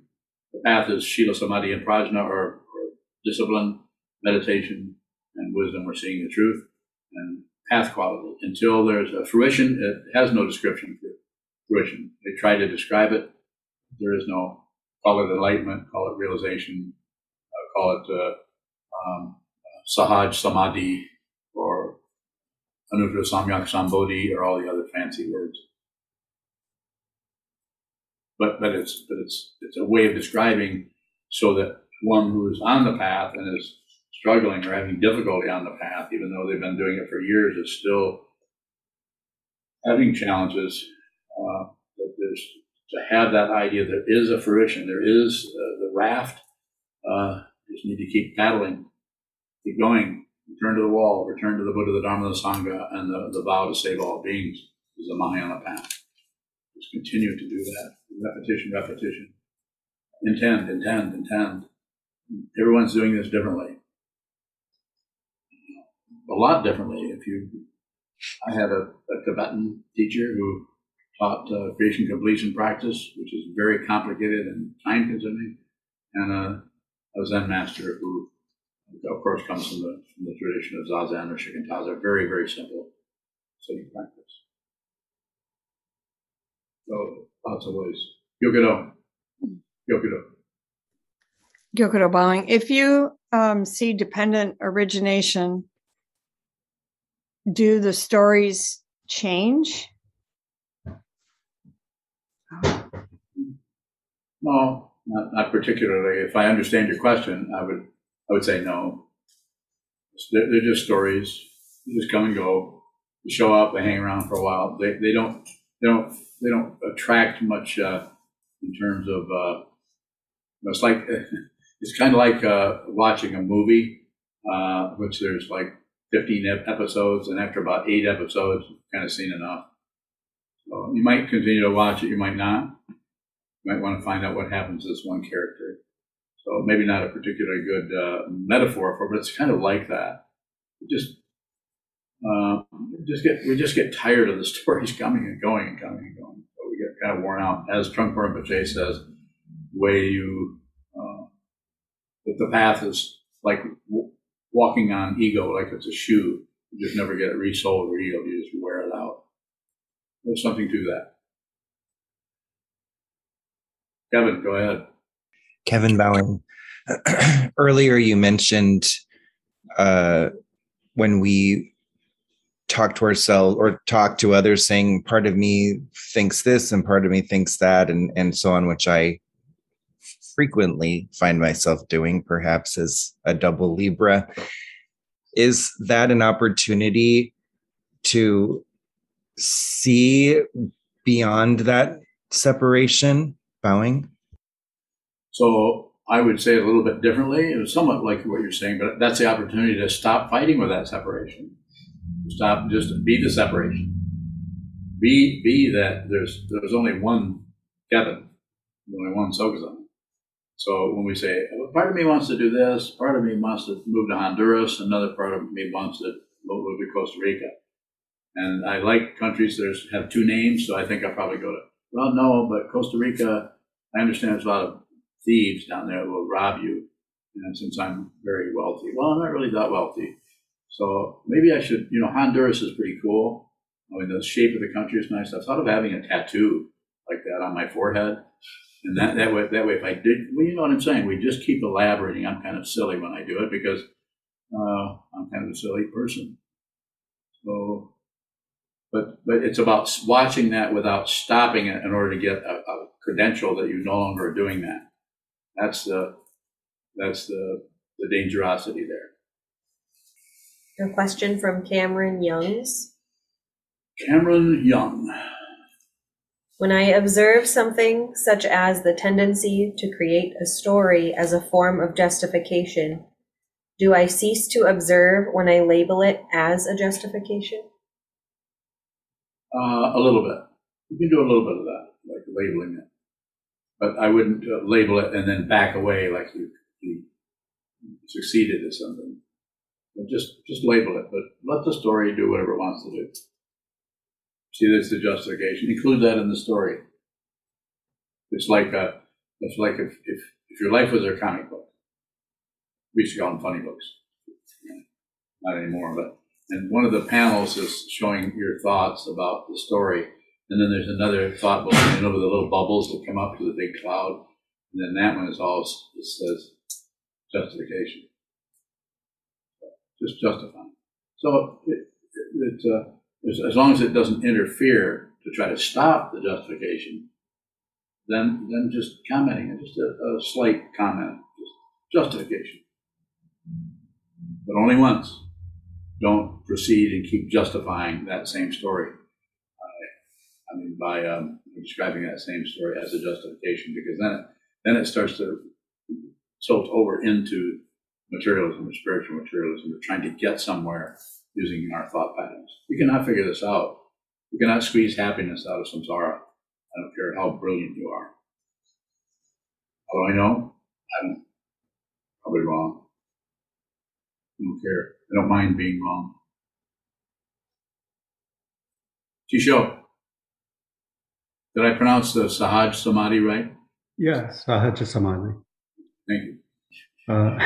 the path is Shila Samadhi and Prajna, or, or discipline, meditation, and wisdom, or seeing the truth, and path quality. Until there's a fruition, it has no description for fruition. They try to describe it. There is no, call it enlightenment, call it realization, uh, call it uh, um, sahaj samadhi, Anuttara Samyak Sambodhi or all the other fancy words. But but it's but it's it's a way of describing so that one who is on the path and is struggling or having difficulty on the path, even though they've been doing it for years, is still having challenges. Uh, that there's to have that idea there is a fruition, there is uh, the raft. Uh, just need to keep paddling, keep going, return to the wall, return to the Buddha, the Dharma, the Sangha, and the, the vow to save all beings is the Mahayana path. Just continue to do that. Repetition, repetition. Intend, intend, intend. Everyone's doing this differently. A lot differently. If you, I had a, a Tibetan teacher who taught uh, creation completion practice, which is very complicated and time consuming, and a, a Zen master who of course, comes from the, from the tradition of Zazen or Shikantaza. Very, very simple sitting practice. So, lots of ways. Yokido. Yokido. Gyokudo bowing. If you um, see dependent origination, do the stories change? No, not, not particularly. If I understand your question, I would I would say no. They're, they're just stories. They just come and go. They show up. They hang around for a while. They, they don't they don't they don't attract much uh, in terms of. Uh, it's like it's kind of like uh, watching a movie, uh, which there's like 15 episodes, and after about eight episodes, you've kind of seen enough. So you might continue to watch it. You might not. You might want to find out what happens to this one character. So maybe not a particularly good uh, metaphor for, it, but it's kind of like that. We just uh, just get we just get tired of the stories coming and going and coming and going. So we get kind of worn out. As Trungpa Rinpoche says, the way you uh, that the path is like w- walking on ego, like it's a shoe. You just never get it resoled or healed. You just wear it out. There's something to that. Kevin, go ahead. Kevin Bowing. Earlier, you mentioned uh, when we talk to ourselves or talk to others, saying part of me thinks this and part of me thinks that, and and so on, which I frequently find myself doing, perhaps as a double Libra. Is that an opportunity to see beyond that separation? Bowing. So I would say it a little bit differently. It was somewhat like what you're saying, but that's the opportunity to stop fighting with that separation. Stop, just be the separation. Be be that there's there's only one Kevin, only one Sokuzan. So when we say, part of me wants to do this, part of me wants to move to Honduras, another part of me wants to move to Costa Rica. And I like countries that have two names, so I think I'll probably go to, well, no, but Costa Rica, I understand there's a lot of thieves down there will rob you. And since I'm very wealthy, well, I'm not really that wealthy. So maybe I should, you know, Honduras is pretty cool. I mean, the shape of the country is nice. I thought of having a tattoo like that on my forehead. And that, that way, that way, if I did, well, you know what I'm saying? We just keep elaborating. I'm kind of silly when I do it because uh, I'm kind of a silly person. So, but but it's about watching that without stopping it in order to get a, a credential that you no longer are doing that. That's the that's the the dangerosity there. A question from Cameron Youngs. Cameron Young. When I observe something such as the tendency to create a story as a form of justification, do I cease to observe when I label it as a justification? Uh, a little bit. You can do a little bit of that, like labeling it. But I wouldn't uh, label it and then back away like you, you succeeded at something. But just just label it, but let the story do whatever it wants to do. See, that's the justification. Include that in the story. It's like uh it's like if, if if your life was a comic book. We used to call them funny books. Not anymore, but and one of the panels is showing your thoughts about the story, and then there's another thought bubble, know, with the little bubbles that come up to the big cloud, and then that one is all it says justification, just justifying. So it, it, it uh, as, long as it doesn't interfere to try to stop the justification, then then just commenting, just a, a slight comment, just justification, but only once don't proceed and keep justifying that same story. I mean, by um, describing that same story as a justification, because then it, then it starts to tilt over into materialism or spiritual materialism. We're trying to get somewhere using our thought patterns. We cannot figure this out. We cannot squeeze happiness out of samsara. I don't care how brilliant you are. How do I know? i'm Probably wrong. I don't care. I don't mind being wrong. Tisho, did I pronounce the Sahaj Samadhi right? Yeah, Sahaj Samadhi. Thank you. Uh,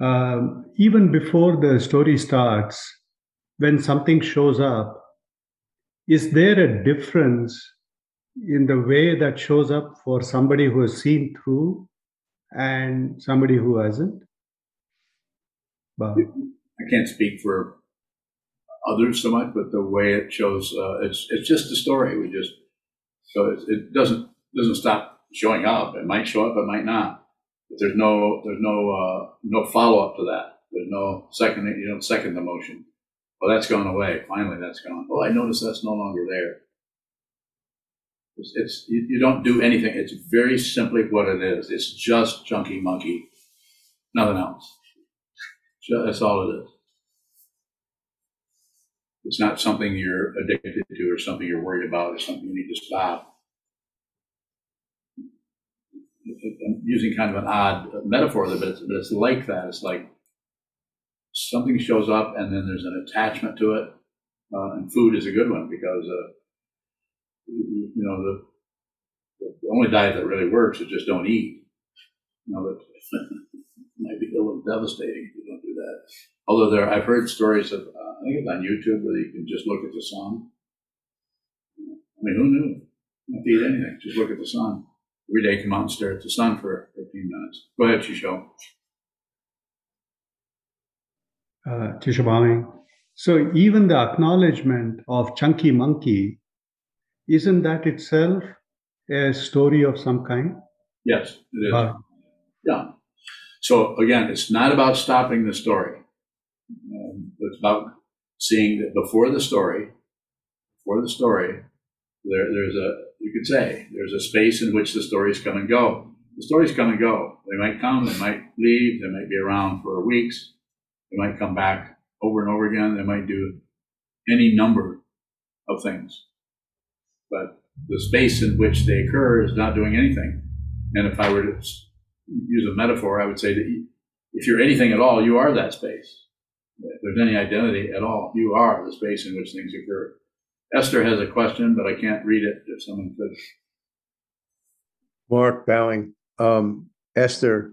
um, even before the story starts, when something shows up, is there a difference in the way that shows up for somebody who has seen through and somebody who hasn't? But I can't speak for others so much, but the way it shows, uh, it's it's just a story. We just so it, it doesn't doesn't stop showing up. It might show up, it might not. But there's no there's no uh, no follow up to that. There's no second you don't second the motion. Well, that's gone away. Finally, that's gone. Oh, I notice that's no longer there. It's, it's you, you don't do anything. It's very simply what it is. It's just Chunky Monkey, nothing else. That's all it is. It's not something you're addicted to or something you're worried about or something you need to stop. I'm using kind of an odd metaphor there, but it's, but it's like that. It's like something shows up and then there's an attachment to it. Uh, and food is a good one because, uh, you, you know, the, the only diet that really works is just don't eat. You know, that might be a little devastating if you don't do that. Although there, I've heard stories of, uh, I think it's on YouTube where you can just look at the sun. I mean, who knew? Don't to eat anything. Just look at the sun. Every day, come out and stare at the sun for 15 minutes. Go ahead, Shisho. uh, so even the acknowledgement of Chunky Monkey, isn't that itself a story of some kind? Yes, it is. Yeah. So again, it's not about stopping the story. Um, it's about seeing that before the story, before the story, there, there's a, you could say, there's a space in which the stories come and go. The stories come and go. They might come, they might leave, they might be around for weeks, they might come back over and over again, they might do any number of things. But the space in which they occur is not doing anything. And if I were to use a metaphor, I would say that if you're anything at all, you are that space. If there's any identity at all, you are the space in which things occur. Esther has a question, but I can't read it if someone could. Mark bowing. Um, Esther,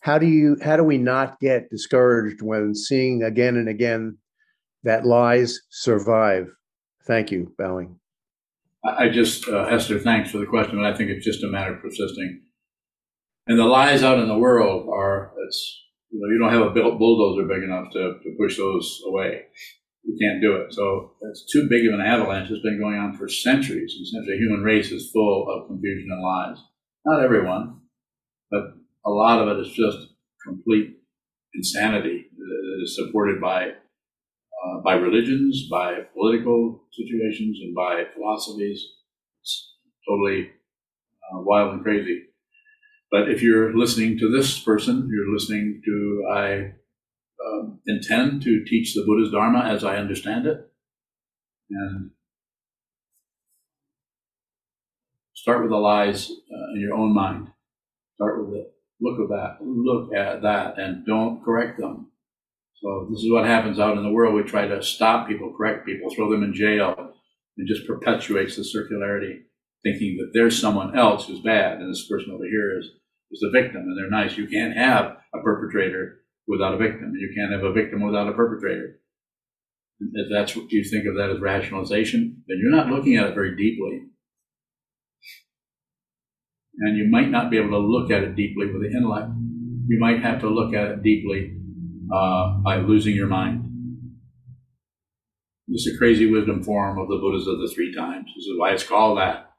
how do you how do we not get discouraged when seeing again and again that lies survive? Thank you, Bowing. I just, uh, Esther, thanks for the question, but I think it's just a matter of persisting. And the lies out in the world are, it's, you know, you don't have a bulldozer big enough to, to push those away. You can't do it. So it's too big of an avalanche. It's been going on for centuries. And since the human race is full of confusion and lies. Not everyone, but a lot of it is just complete insanity that is supported by uh, by religions, by political situations, and by philosophies. It's totally uh, wild and crazy. But if you're listening to this person, you're listening to I um, intend to teach the Buddha's Dharma as I understand it, and start with the lies uh, in your own mind. Start with it. Look at that. Look at that, and don't correct them. So this is what happens out in the world. We try to stop people, correct people, throw them in jail. It just perpetuates the circularity, thinking that there's someone else who's bad, and this person over here is is a victim, and they're nice. You can't have a perpetrator without a victim. and You can't have a victim without a perpetrator. If that's what you think of that as rationalization, then you're not looking at it very deeply. And you might not be able to look at it deeply with the intellect. You might have to look at it deeply uh, by losing your mind. It's a crazy wisdom form of the Buddhas of the three times. This is why it's called that.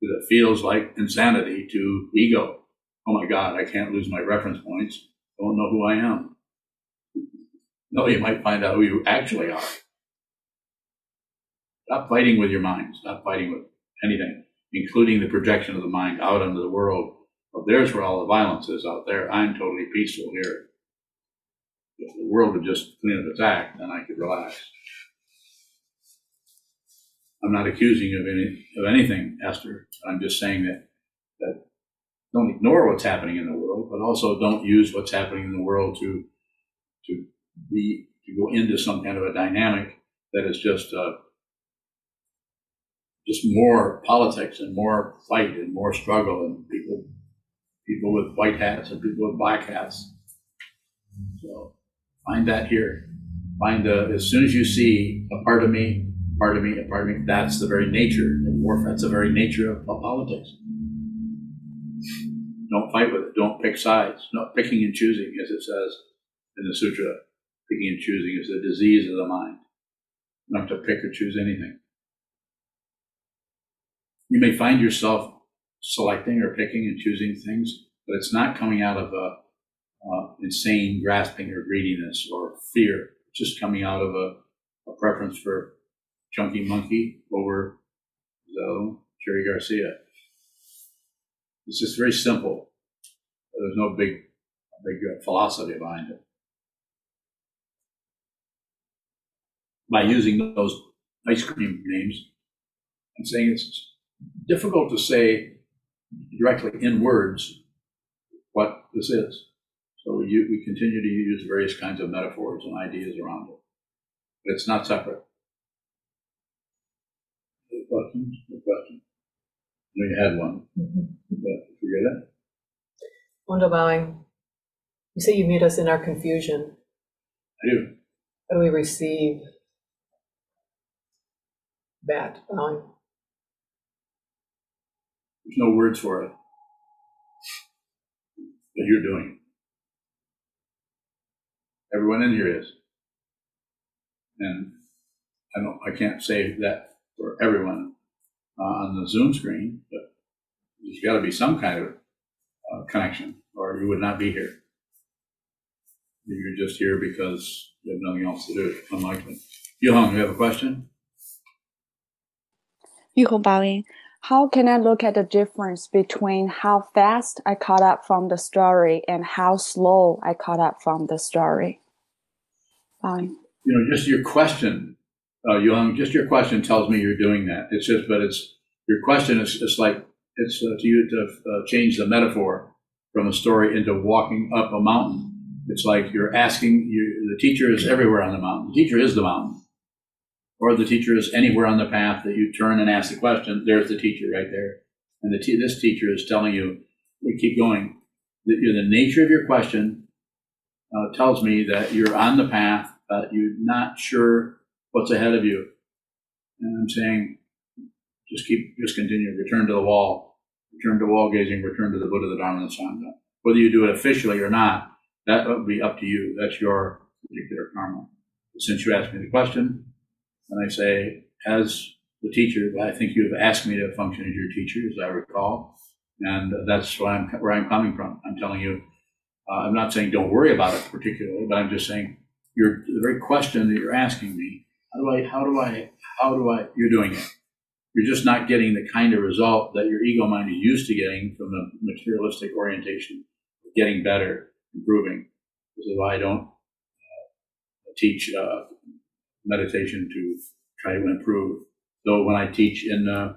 Because it feels like insanity to ego. Oh my God, I can't lose my reference points. Don't know who I am. No, you might find out who you actually are. Stop fighting with your mind. Stop fighting with anything, including the projection of the mind out into the world. Well, there's where all the violence is out there. I'm totally peaceful here. If the world would just clean up its act, then I could relax. I'm not accusing you of any of anything, Esther. I'm just saying that that don't ignore what's happening in the world, but also don't use what's happening in the world to to be to go into some kind of a dynamic that is just uh, just more politics and more fight and more struggle and people people with white hats and people with black hats. So find that here. Find the as soon as you see a part of me, part of me, a part of me, that's the very nature of warfare. That's the very nature of, of politics. Don't fight with it. Don't pick sides. Not picking and choosing, as it says in the sutra. Picking and choosing is the disease of the mind. Not to pick or choose anything. You may find yourself selecting or picking and choosing things, but it's not coming out of a uh, insane grasping or greediness or fear. It's just coming out of a, a preference for Chunky Monkey over the Cherry Garcia. It's just very simple. There's no big, big uh, philosophy behind it. By using those ice cream names and saying it's difficult to say directly in words what this is. So we, we continue to use various kinds of metaphors and ideas around it. But it's not separate. Any questions? Any questions? You had one. But forget it. Wanda bowing. You say you meet us in our confusion. I do. How do we receive that bowing? There's no words for it. But you're doing it. Everyone in here is. And I don't, I can't say that for everyone uh, on the Zoom screen, but there's got to be some kind of uh, connection, or you would not be here. You're just here because you have nothing else to do. Unlikely. Yohong, you have a question? Yuho Bowing, how can I look at the difference between how fast I caught up from the story and how slow I caught up from the story? Bowing. you know, just your question, uh, just your question tells me you're doing that. It's just, but it's your question is it's like it's uh, to you to uh, change the metaphor from a story into walking up a mountain. It's like you're asking. You, the teacher is everywhere on the mountain. The teacher is the mountain, or the teacher is anywhere on the path that you turn and ask the question. There's the teacher right there, and the te- this teacher is telling you, "We keep going. the, the nature of your question uh, tells me that you're on the path, but you're not sure what's ahead of you. And I'm saying, just keep, just continue, return to the wall, return to wall gazing, return to the Buddha, the Dharma, the Sangha. Whether you do it officially or not, that would be up to you. That's your particular karma. Since you asked me the question, and I say, as the teacher, I think you have asked me to function as your teacher, as I recall, and that's where I'm, where I'm coming from. I'm telling you, uh, I'm not saying don't worry about it particularly, but I'm just saying your the very question that you're asking me, how do I, how do I, how do I, you're doing it. You're just not getting the kind of result that your ego mind is used to getting from the materialistic orientation, getting better, improving. This is why I don't uh, teach uh, meditation to try to improve. Though when I teach in, uh,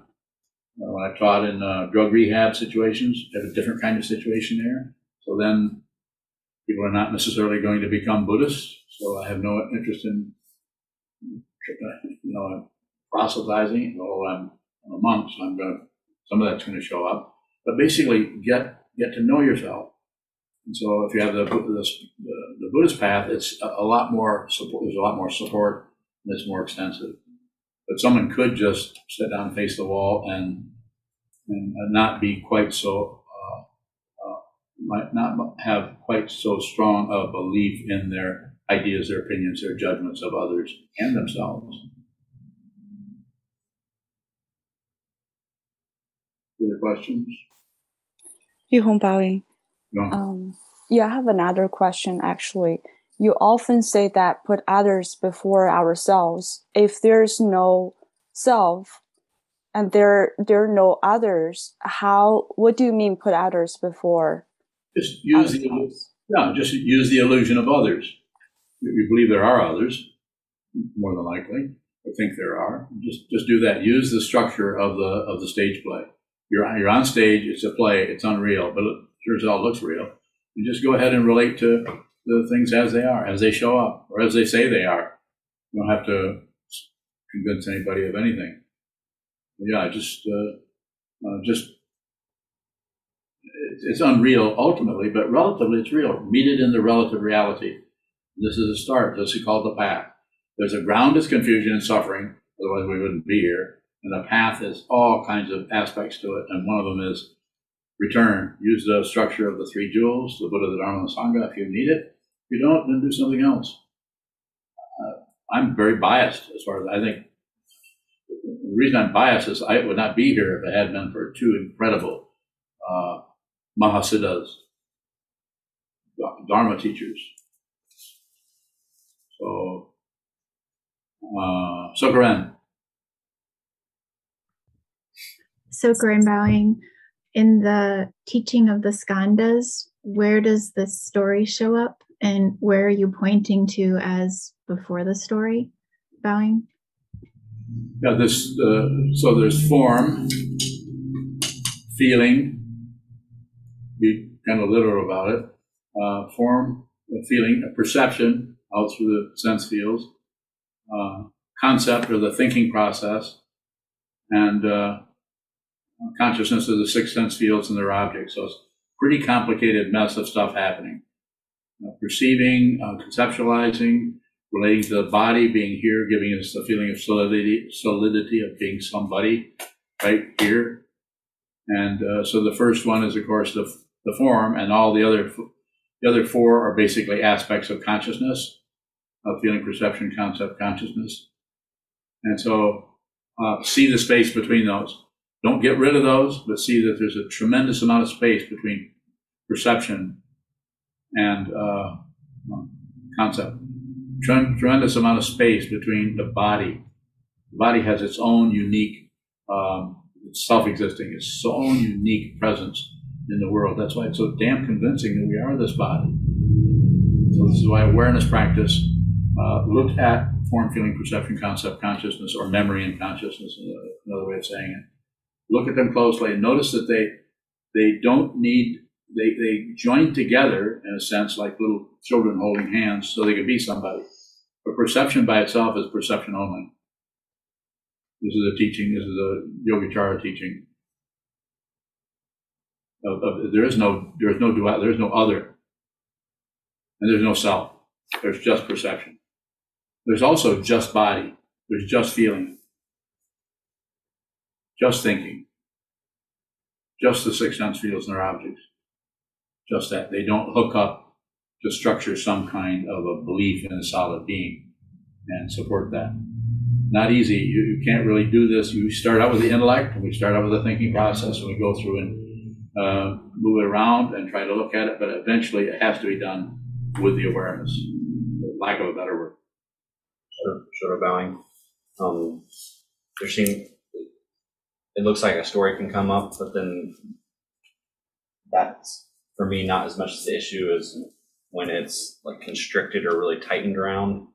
when I taught in uh, drug rehab situations, have a different kind of situation there. So then people are not necessarily going to become Buddhists. So I have no interest in, you know, proselytizing. Although I'm, I'm a monk, so I'm going to, some of that's going to show up. But basically, get get to know yourself. And so if you have the the, the, the Buddhist path, it's a, a lot more support. There's a lot more support. And it's more extensive. But someone could just sit down, face the wall, and and not be quite so uh, uh, might not have quite so strong a belief in their ideas, their opinions, their judgments of others and themselves. Other questions? Yu Hong Baoing. No. Um, yeah, I have another question actually. You often say that put others before ourselves. If there's no self and there there are no others, how what do you mean put others before? Just use the no, just use the illusion of others. You believe there are others, more than likely, I think there are. Just just do that. Use the structure of the of the stage play. You're you're on stage. It's a play. It's unreal, but it sure as hell looks real. You just go ahead and relate to the things as they are, as they show up, or as they say they are. You don't have to convince anybody of anything. Yeah, just uh, uh, just it's unreal ultimately, but relatively it's real. Meet it in the relative reality. This is a start. This is called the path. There's a ground is confusion and suffering, otherwise we wouldn't be here. And the path has all kinds of aspects to it, and one of them is return. Use the structure of the three jewels, the Buddha, the Dharma, and the Sangha if you need it. If you don't, then do something else. Uh, I'm very biased as far as I think. The reason I'm biased is I would not be here if it had been for two incredible uh, Mahasiddhas, Dharma teachers. So, uh, Sokaran. So, Grim Bowing, in the teaching of the skandhas, where does this story show up? And where are you pointing to as before the story bowing? Yeah this uh, so there's form feeling be kind of literal about it. Uh, form a feeling a perception out through the sense fields uh, concept or the thinking process and uh, consciousness of the six sense fields and their objects so it's pretty complicated mess of stuff happening. Uh, perceiving, uh, conceptualizing, relating to the body, being here, giving us the feeling of solidity, solidity of being somebody right here. And uh, so the first one is, of course, the, the form, and all the other the other four are basically aspects of consciousness, of feeling, perception, concept, consciousness. And so uh, see the space between those. Don't get rid of those, but see that there's a tremendous amount of space between perception and uh, concept. Tremendous amount of space between the body. The body has its own unique, um, it's self-existing, its own unique presence in the world. That's why it's so damn convincing that we are this body. So this is why awareness practice uh, looked at form, feeling, perception, concept, consciousness, or memory and consciousness. Another way of saying it look at them closely and notice that they they don't need they they join together in a sense like little children holding hands so they can be somebody. But perception by itself is perception only. This is a teaching. This is a Yogacara teaching. Of, of, there is no, there is no dual, there is no other. And there's no self. There's just perception. There's also just body. There's just feeling. Just thinking. Just the six sense feels in their objects. Just that. They don't hook up to structure some kind of a belief in a solid being and support that. Not easy. You, you can't really do this. You start out with the intellect, and we start out with the thinking process, and we go through and uh, move it around and try to look at it, but eventually it has to be done with the awareness, lack of a better word. Sort of, bowing. Um, there seem, it looks like a story can come up, but then that's for me not as much as the issue as when it's like constricted or really tightened around,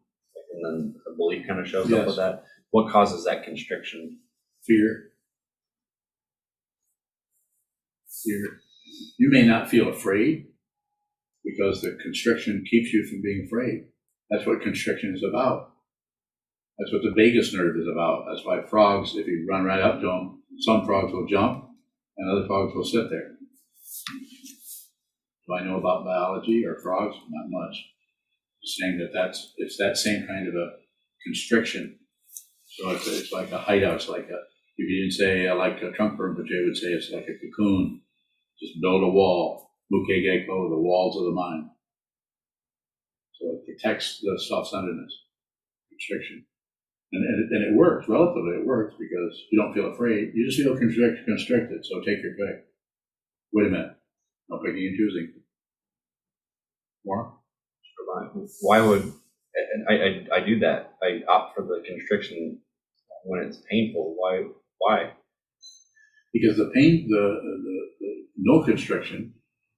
and then the belief kind of shows up Yes. with that. What causes that constriction? Fear. Fear. You may not feel afraid because the constriction keeps you from being afraid. That's what constriction is about. That's what the vagus nerve is about. That's why frogs, if you run right up to them, some frogs will jump and other frogs will sit there. Do I know about biology or frogs? Not much. Just saying that that's it's that same kind of a constriction. So it's, it's like a hideout. It's like a if you didn't say I like a trunk worm, but Jay would say it's like a cocoon. Just build a wall. Muke Gecko, the walls of the mind. So it protects the self-centeredness, constriction. And, and, it, and it works, relatively it works because you don't feel afraid. You just feel constrict, constricted. So take your pick. Wait a minute. No picking and choosing. More? Why would and I, I I do that? I opt for the constriction when it's painful. Why? Why? Because the pain, the, the, the no constriction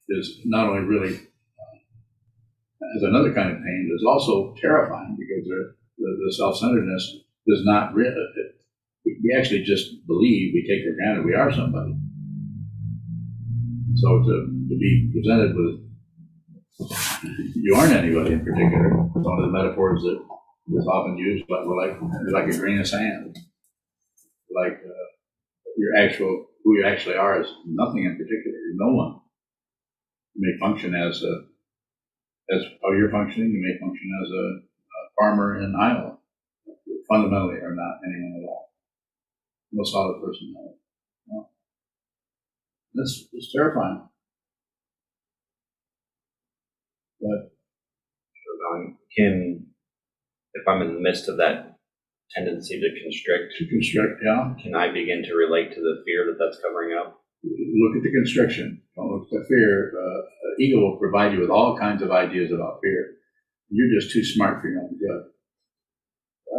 is not only really uh, as another kind of pain, but it's also terrifying because the, the, the self-centeredness does not really, we actually just believe, we take for granted we are somebody. So to, to be presented with, you aren't anybody in particular, one of the metaphors that is often used, but we're like, like a grain of sand. Like, uh, your actual, who you actually are is nothing in particular, no one. You may function as a, as how you're functioning, you may function as a, a farmer in Iowa. Fundamentally are not anyone at all. No solid personality. No. This is terrifying. But can if I'm in the midst of that tendency to constrict, to constrict, yeah, can I begin to relate to the fear that that's covering up? look at the constriction. Don't look at the fear. Uh, ego will provide you with all kinds of ideas about fear. You're just too smart for your own good.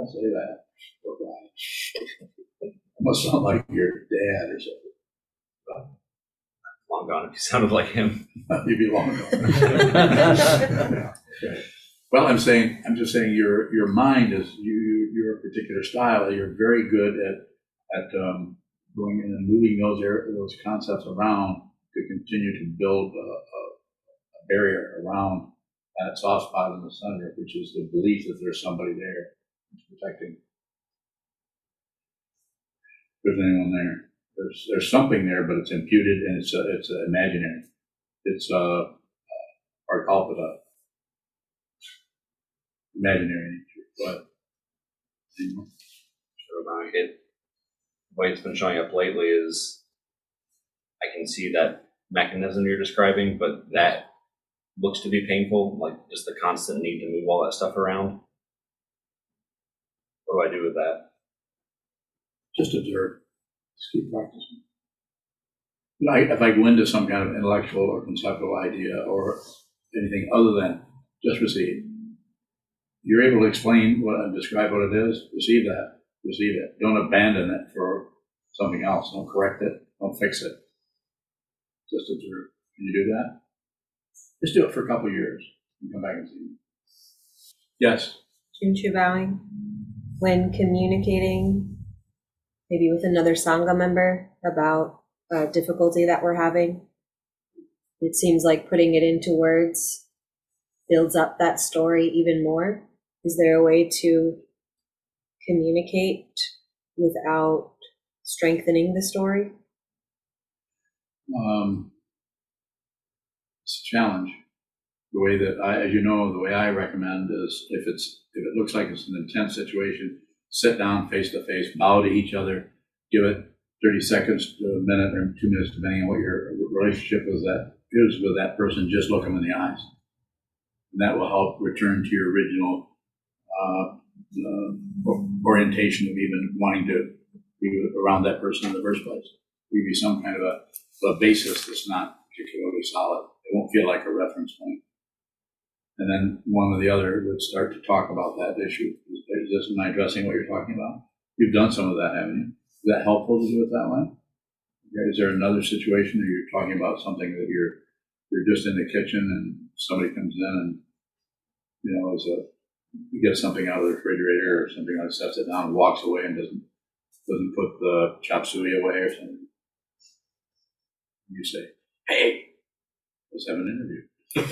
I'd say that. Poor guy. Must sound like your dad or something. Long gone if you sounded like him. You'd be long gone. Well, I'm saying, I'm just saying, your your mind is you, you you're a particular style. You're very good at at um, going in and moving those air, those concepts around to continue to build a, a, a barrier around that soft spot in the center, which is the belief that there's somebody there who's protecting. If there's anyone there. There's there's something there, but it's imputed and it's uh, it's uh, imaginary. It's uh, uh Arkalpada, imaginary nature. But anyway. Sure about it. The way it's been showing up lately is I can see that mechanism you're describing, but that looks to be painful, like just the constant need to move all that stuff around. What do I do with that? just observe. Just keep practicing. You know, I, if I go into some kind of intellectual or conceptual idea or anything other than just receive, you're able to explain what and describe what it is. Receive that. Receive it. Don't abandon it for something else. Don't correct it. Don't fix it. Just observe. Can you do that? Just do it for a couple of years and come back and see me. Yes. Junchu bowing. When communicating, maybe with another Sangha member about a difficulty that we're having, it seems like putting it into words builds up that story even more. Is there a way to communicate without strengthening the story? Um, it's a challenge. The way that I, as you know, the way I recommend is if it's if it looks like it's an intense situation, sit down face to face, bow to each other, give it 30 seconds to a minute or two minutes, depending on what your relationship with that is with that person. Just look them in the eyes, and that will help return to your original uh, uh, orientation of even wanting to be around that person in the first place. Give you some kind of a, a basis that's not particularly solid. It won't feel like a reference point. And then one or the other would start to talk about that issue. Is this, am I addressing what you're talking about? You've done some of that, haven't you? Is that helpful to do it that way? Is there another situation where you're talking about something that you're you're just in the kitchen and somebody comes in and you know is a you get something out of the refrigerator or something like sets it down and walks away and doesn't doesn't put the chop suey away or something. You say, "Hey, let's have an interview." I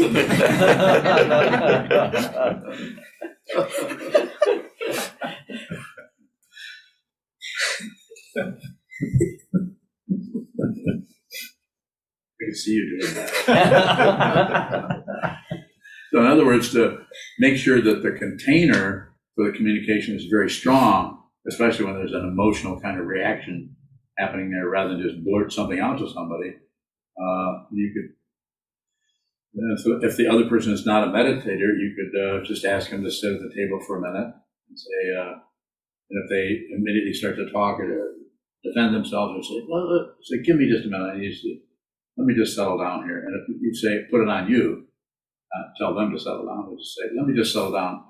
can see you doing that. so, in other words, to make sure that the container for the communication is very strong, especially when there's an emotional kind of reaction happening there, rather than just blurt something out to somebody, uh, you could. So if the other person is not a meditator, you could uh, just ask them to sit at the table for a minute and say, uh, and if they immediately start to talk or defend themselves or say, well, say, give me just a minute, I need to let me just settle down here. And if you say, put it on you, uh, tell them to settle down. Or just say, let me just settle down.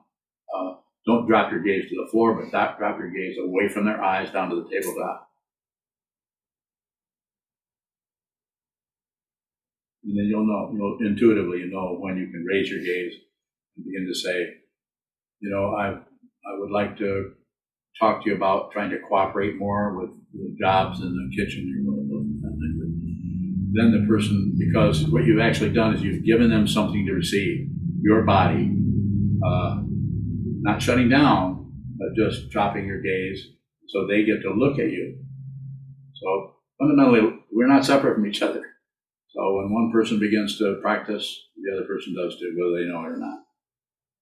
Uh, don't drop your gaze to the floor, but drop your gaze away from their eyes down to the tabletop. And then you'll know, you'll intuitively you know when you can raise your gaze and begin to say, you know, I I would like to talk to you about trying to cooperate more with the jobs in the kitchen or whatever then the person, because what you've actually done is you've given them something to receive, your body, uh, not shutting down, but just dropping your gaze so they get to look at you. So fundamentally, we're not separate from each other. So when one person begins to practice, the other person does too, whether they know it or not.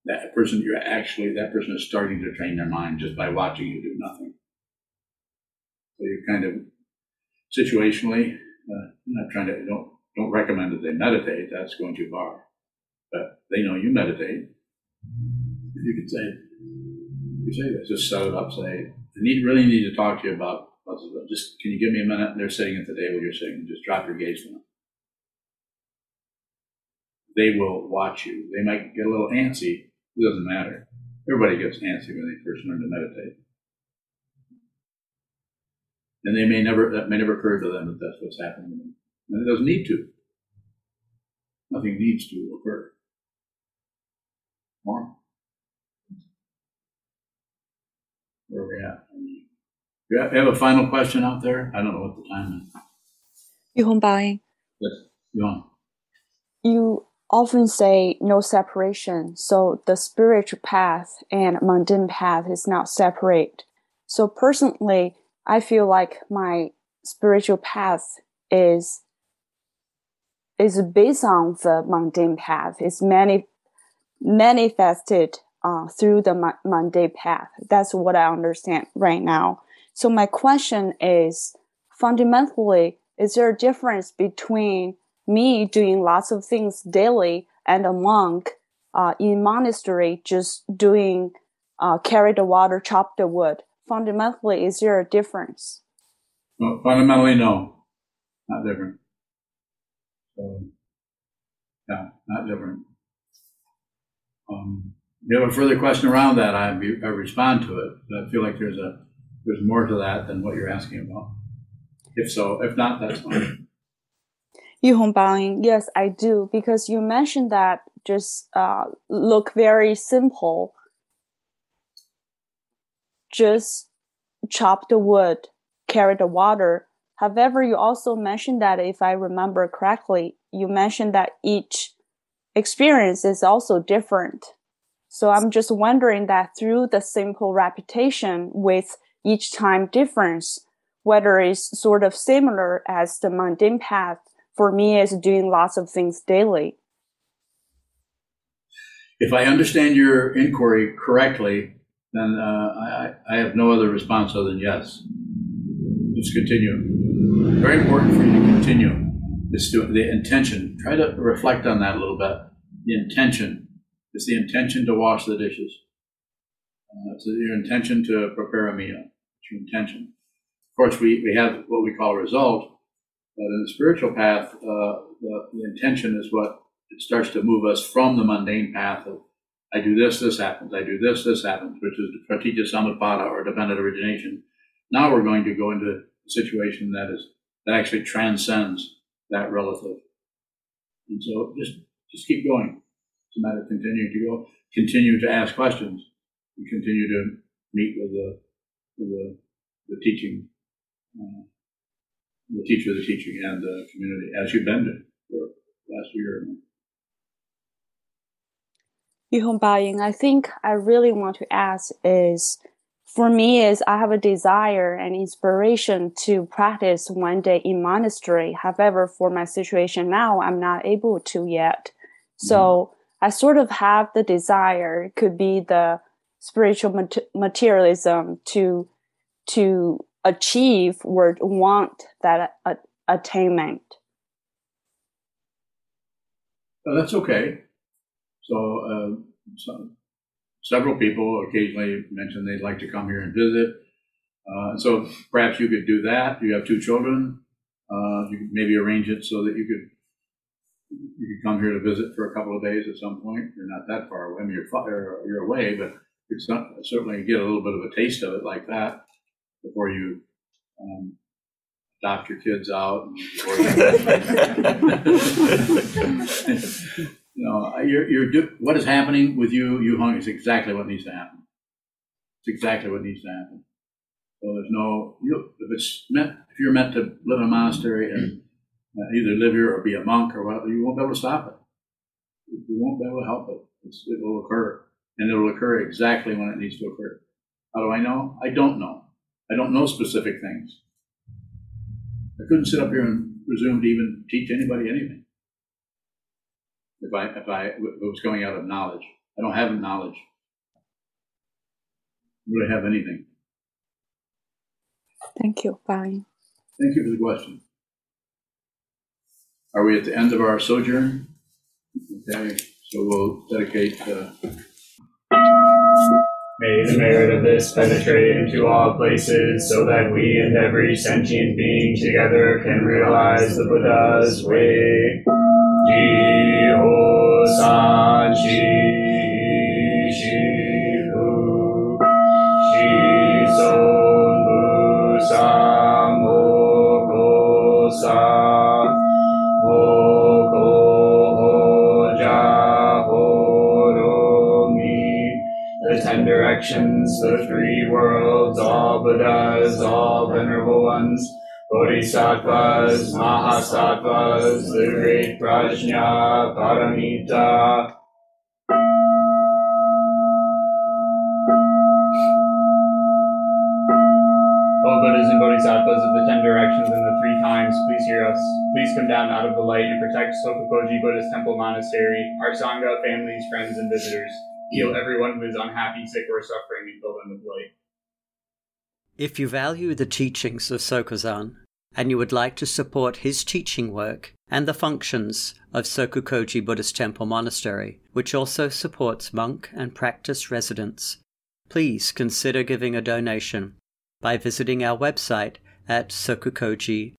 That person, you're actually, that person is starting to train their mind just by watching you do nothing. So you kind of situationally, uh, I'm not trying to don't don't recommend that they meditate. That's going too far. But they know you meditate. You could say, you say this. Just set it up. Say, I need really need to talk to you about. Just can you give me a minute? And they're sitting at the table. You're sitting. Just drop your gaze from them. They will watch you. They might get a little antsy. It doesn't matter. Everybody gets antsy when they first learn to meditate. And they may never, that may never occur to them that that's what's happening to them. And it doesn't need to. Nothing needs to occur. More? Where are we at? Do you have a final question out there? I don't know what the time is. Yu Hong Baoying. Yes, you on. You often say no separation, so the spiritual path and mundane path is not separate. So personally, I feel like my spiritual path is is based on the mundane path. It's many manifested uh, through the mundane path. That's what I understand right now. So my question is, fundamentally, is there a difference between me doing lots of things daily and a monk uh, in monastery just doing uh, carry the water, chop the wood? fundamentally, is there a difference? Well, fundamentally, no, not different. So, yeah, not different. Um, if you have a further question around that, I, I respond to it. I feel like there's a there's more to that than what you're asking about. If so, if not, that's fine. Yu Hong Baoying, yes, I do, because you mentioned that just uh, look very simple just chop the wood, carry the water. However, you also mentioned that, if I remember correctly, you mentioned that each experience is also different. So I'm just wondering that through the simple repetition with each time difference, whether it's sort of similar as the mundane path for me is doing lots of things daily. if I understand your inquiry correctly, then uh, I, I have no other response other than yes. Just continue. Very important for you to continue. The intention. Try to reflect on that a little bit. The intention. It's the intention to wash the dishes. Uh, it's your intention to prepare a meal. It's your intention. Of course, we, we have what we call a result, but in the spiritual path, uh, the, the intention is what it starts to move us from the mundane path of I do this, this happens. I do this, this happens, which is the samutpada or dependent origination. Now we're going to go into a situation that is that actually transcends that relative. And so just just keep going. It's a matter of continuing to go, continue to ask questions, and continue to meet with the with the, the teaching, uh, the teacher, the teaching, and the community as you've been doing for last year. Yuhong Baoying, I think I really want to ask is for me is I have a desire and inspiration to practice one day in monastery. However, for my situation now, I'm not able to yet. So mm-hmm. I sort of have the desire, could be the spiritual mat- materialism to to achieve or want that attainment. Well, that's okay. So, uh, so, several people occasionally mention they'd like to come here and visit. Uh, so perhaps you could do that. You have two children. Uh, you could maybe arrange it so that you could you could come here to visit for a couple of days at some point. You're not that far away. I mean, you're far, you're away, but you certainly get a little bit of a taste of it like that before you um, adopt your kids out. you know, you're, you're do, what is happening with you, you hung, is exactly what needs to happen. It's exactly what needs to happen. So there's no, you, if it's meant, if you're meant to live in a monastery and uh, either live here or be a monk or whatever, you won't be able to stop it. You won't be able to help it. It's, it will occur, and it will occur exactly when it needs to occur. How do I know? I don't know. I don't know specific things. I couldn't sit up here and presume to even teach anybody anything if I if I if was going out of knowledge. I don't have knowledge. I don't have anything. Thank you. Bye. Thank you for the question. Are we at the end of our sojourn? Okay, so we'll dedicate. Uh, May the merit of this penetrate into all places, so that we and every sentient being together can realize the Buddha's way. Ji ho san bu sam ho go sa the three worlds, all Buddhas, all venerable ones, Bodhisattvas, Mahasattvas, the great Prajna, Paramita. Buddhas and Bodhisattvas of the ten directions and the three times, please hear us. Please come down out of the light and protect Sokukoji Buddhist Temple Monastery, our Sangha, families, friends, and visitors. Heal everyone who is unhappy, sick, or suffering, and fill them with light. If you value the teachings of Sokuzan and you would like to support his teaching work and the functions of Sokukoji Buddhist Temple Monastery, which also supports monk and practice residents, please consider giving a donation by visiting our website at sokukoji.org.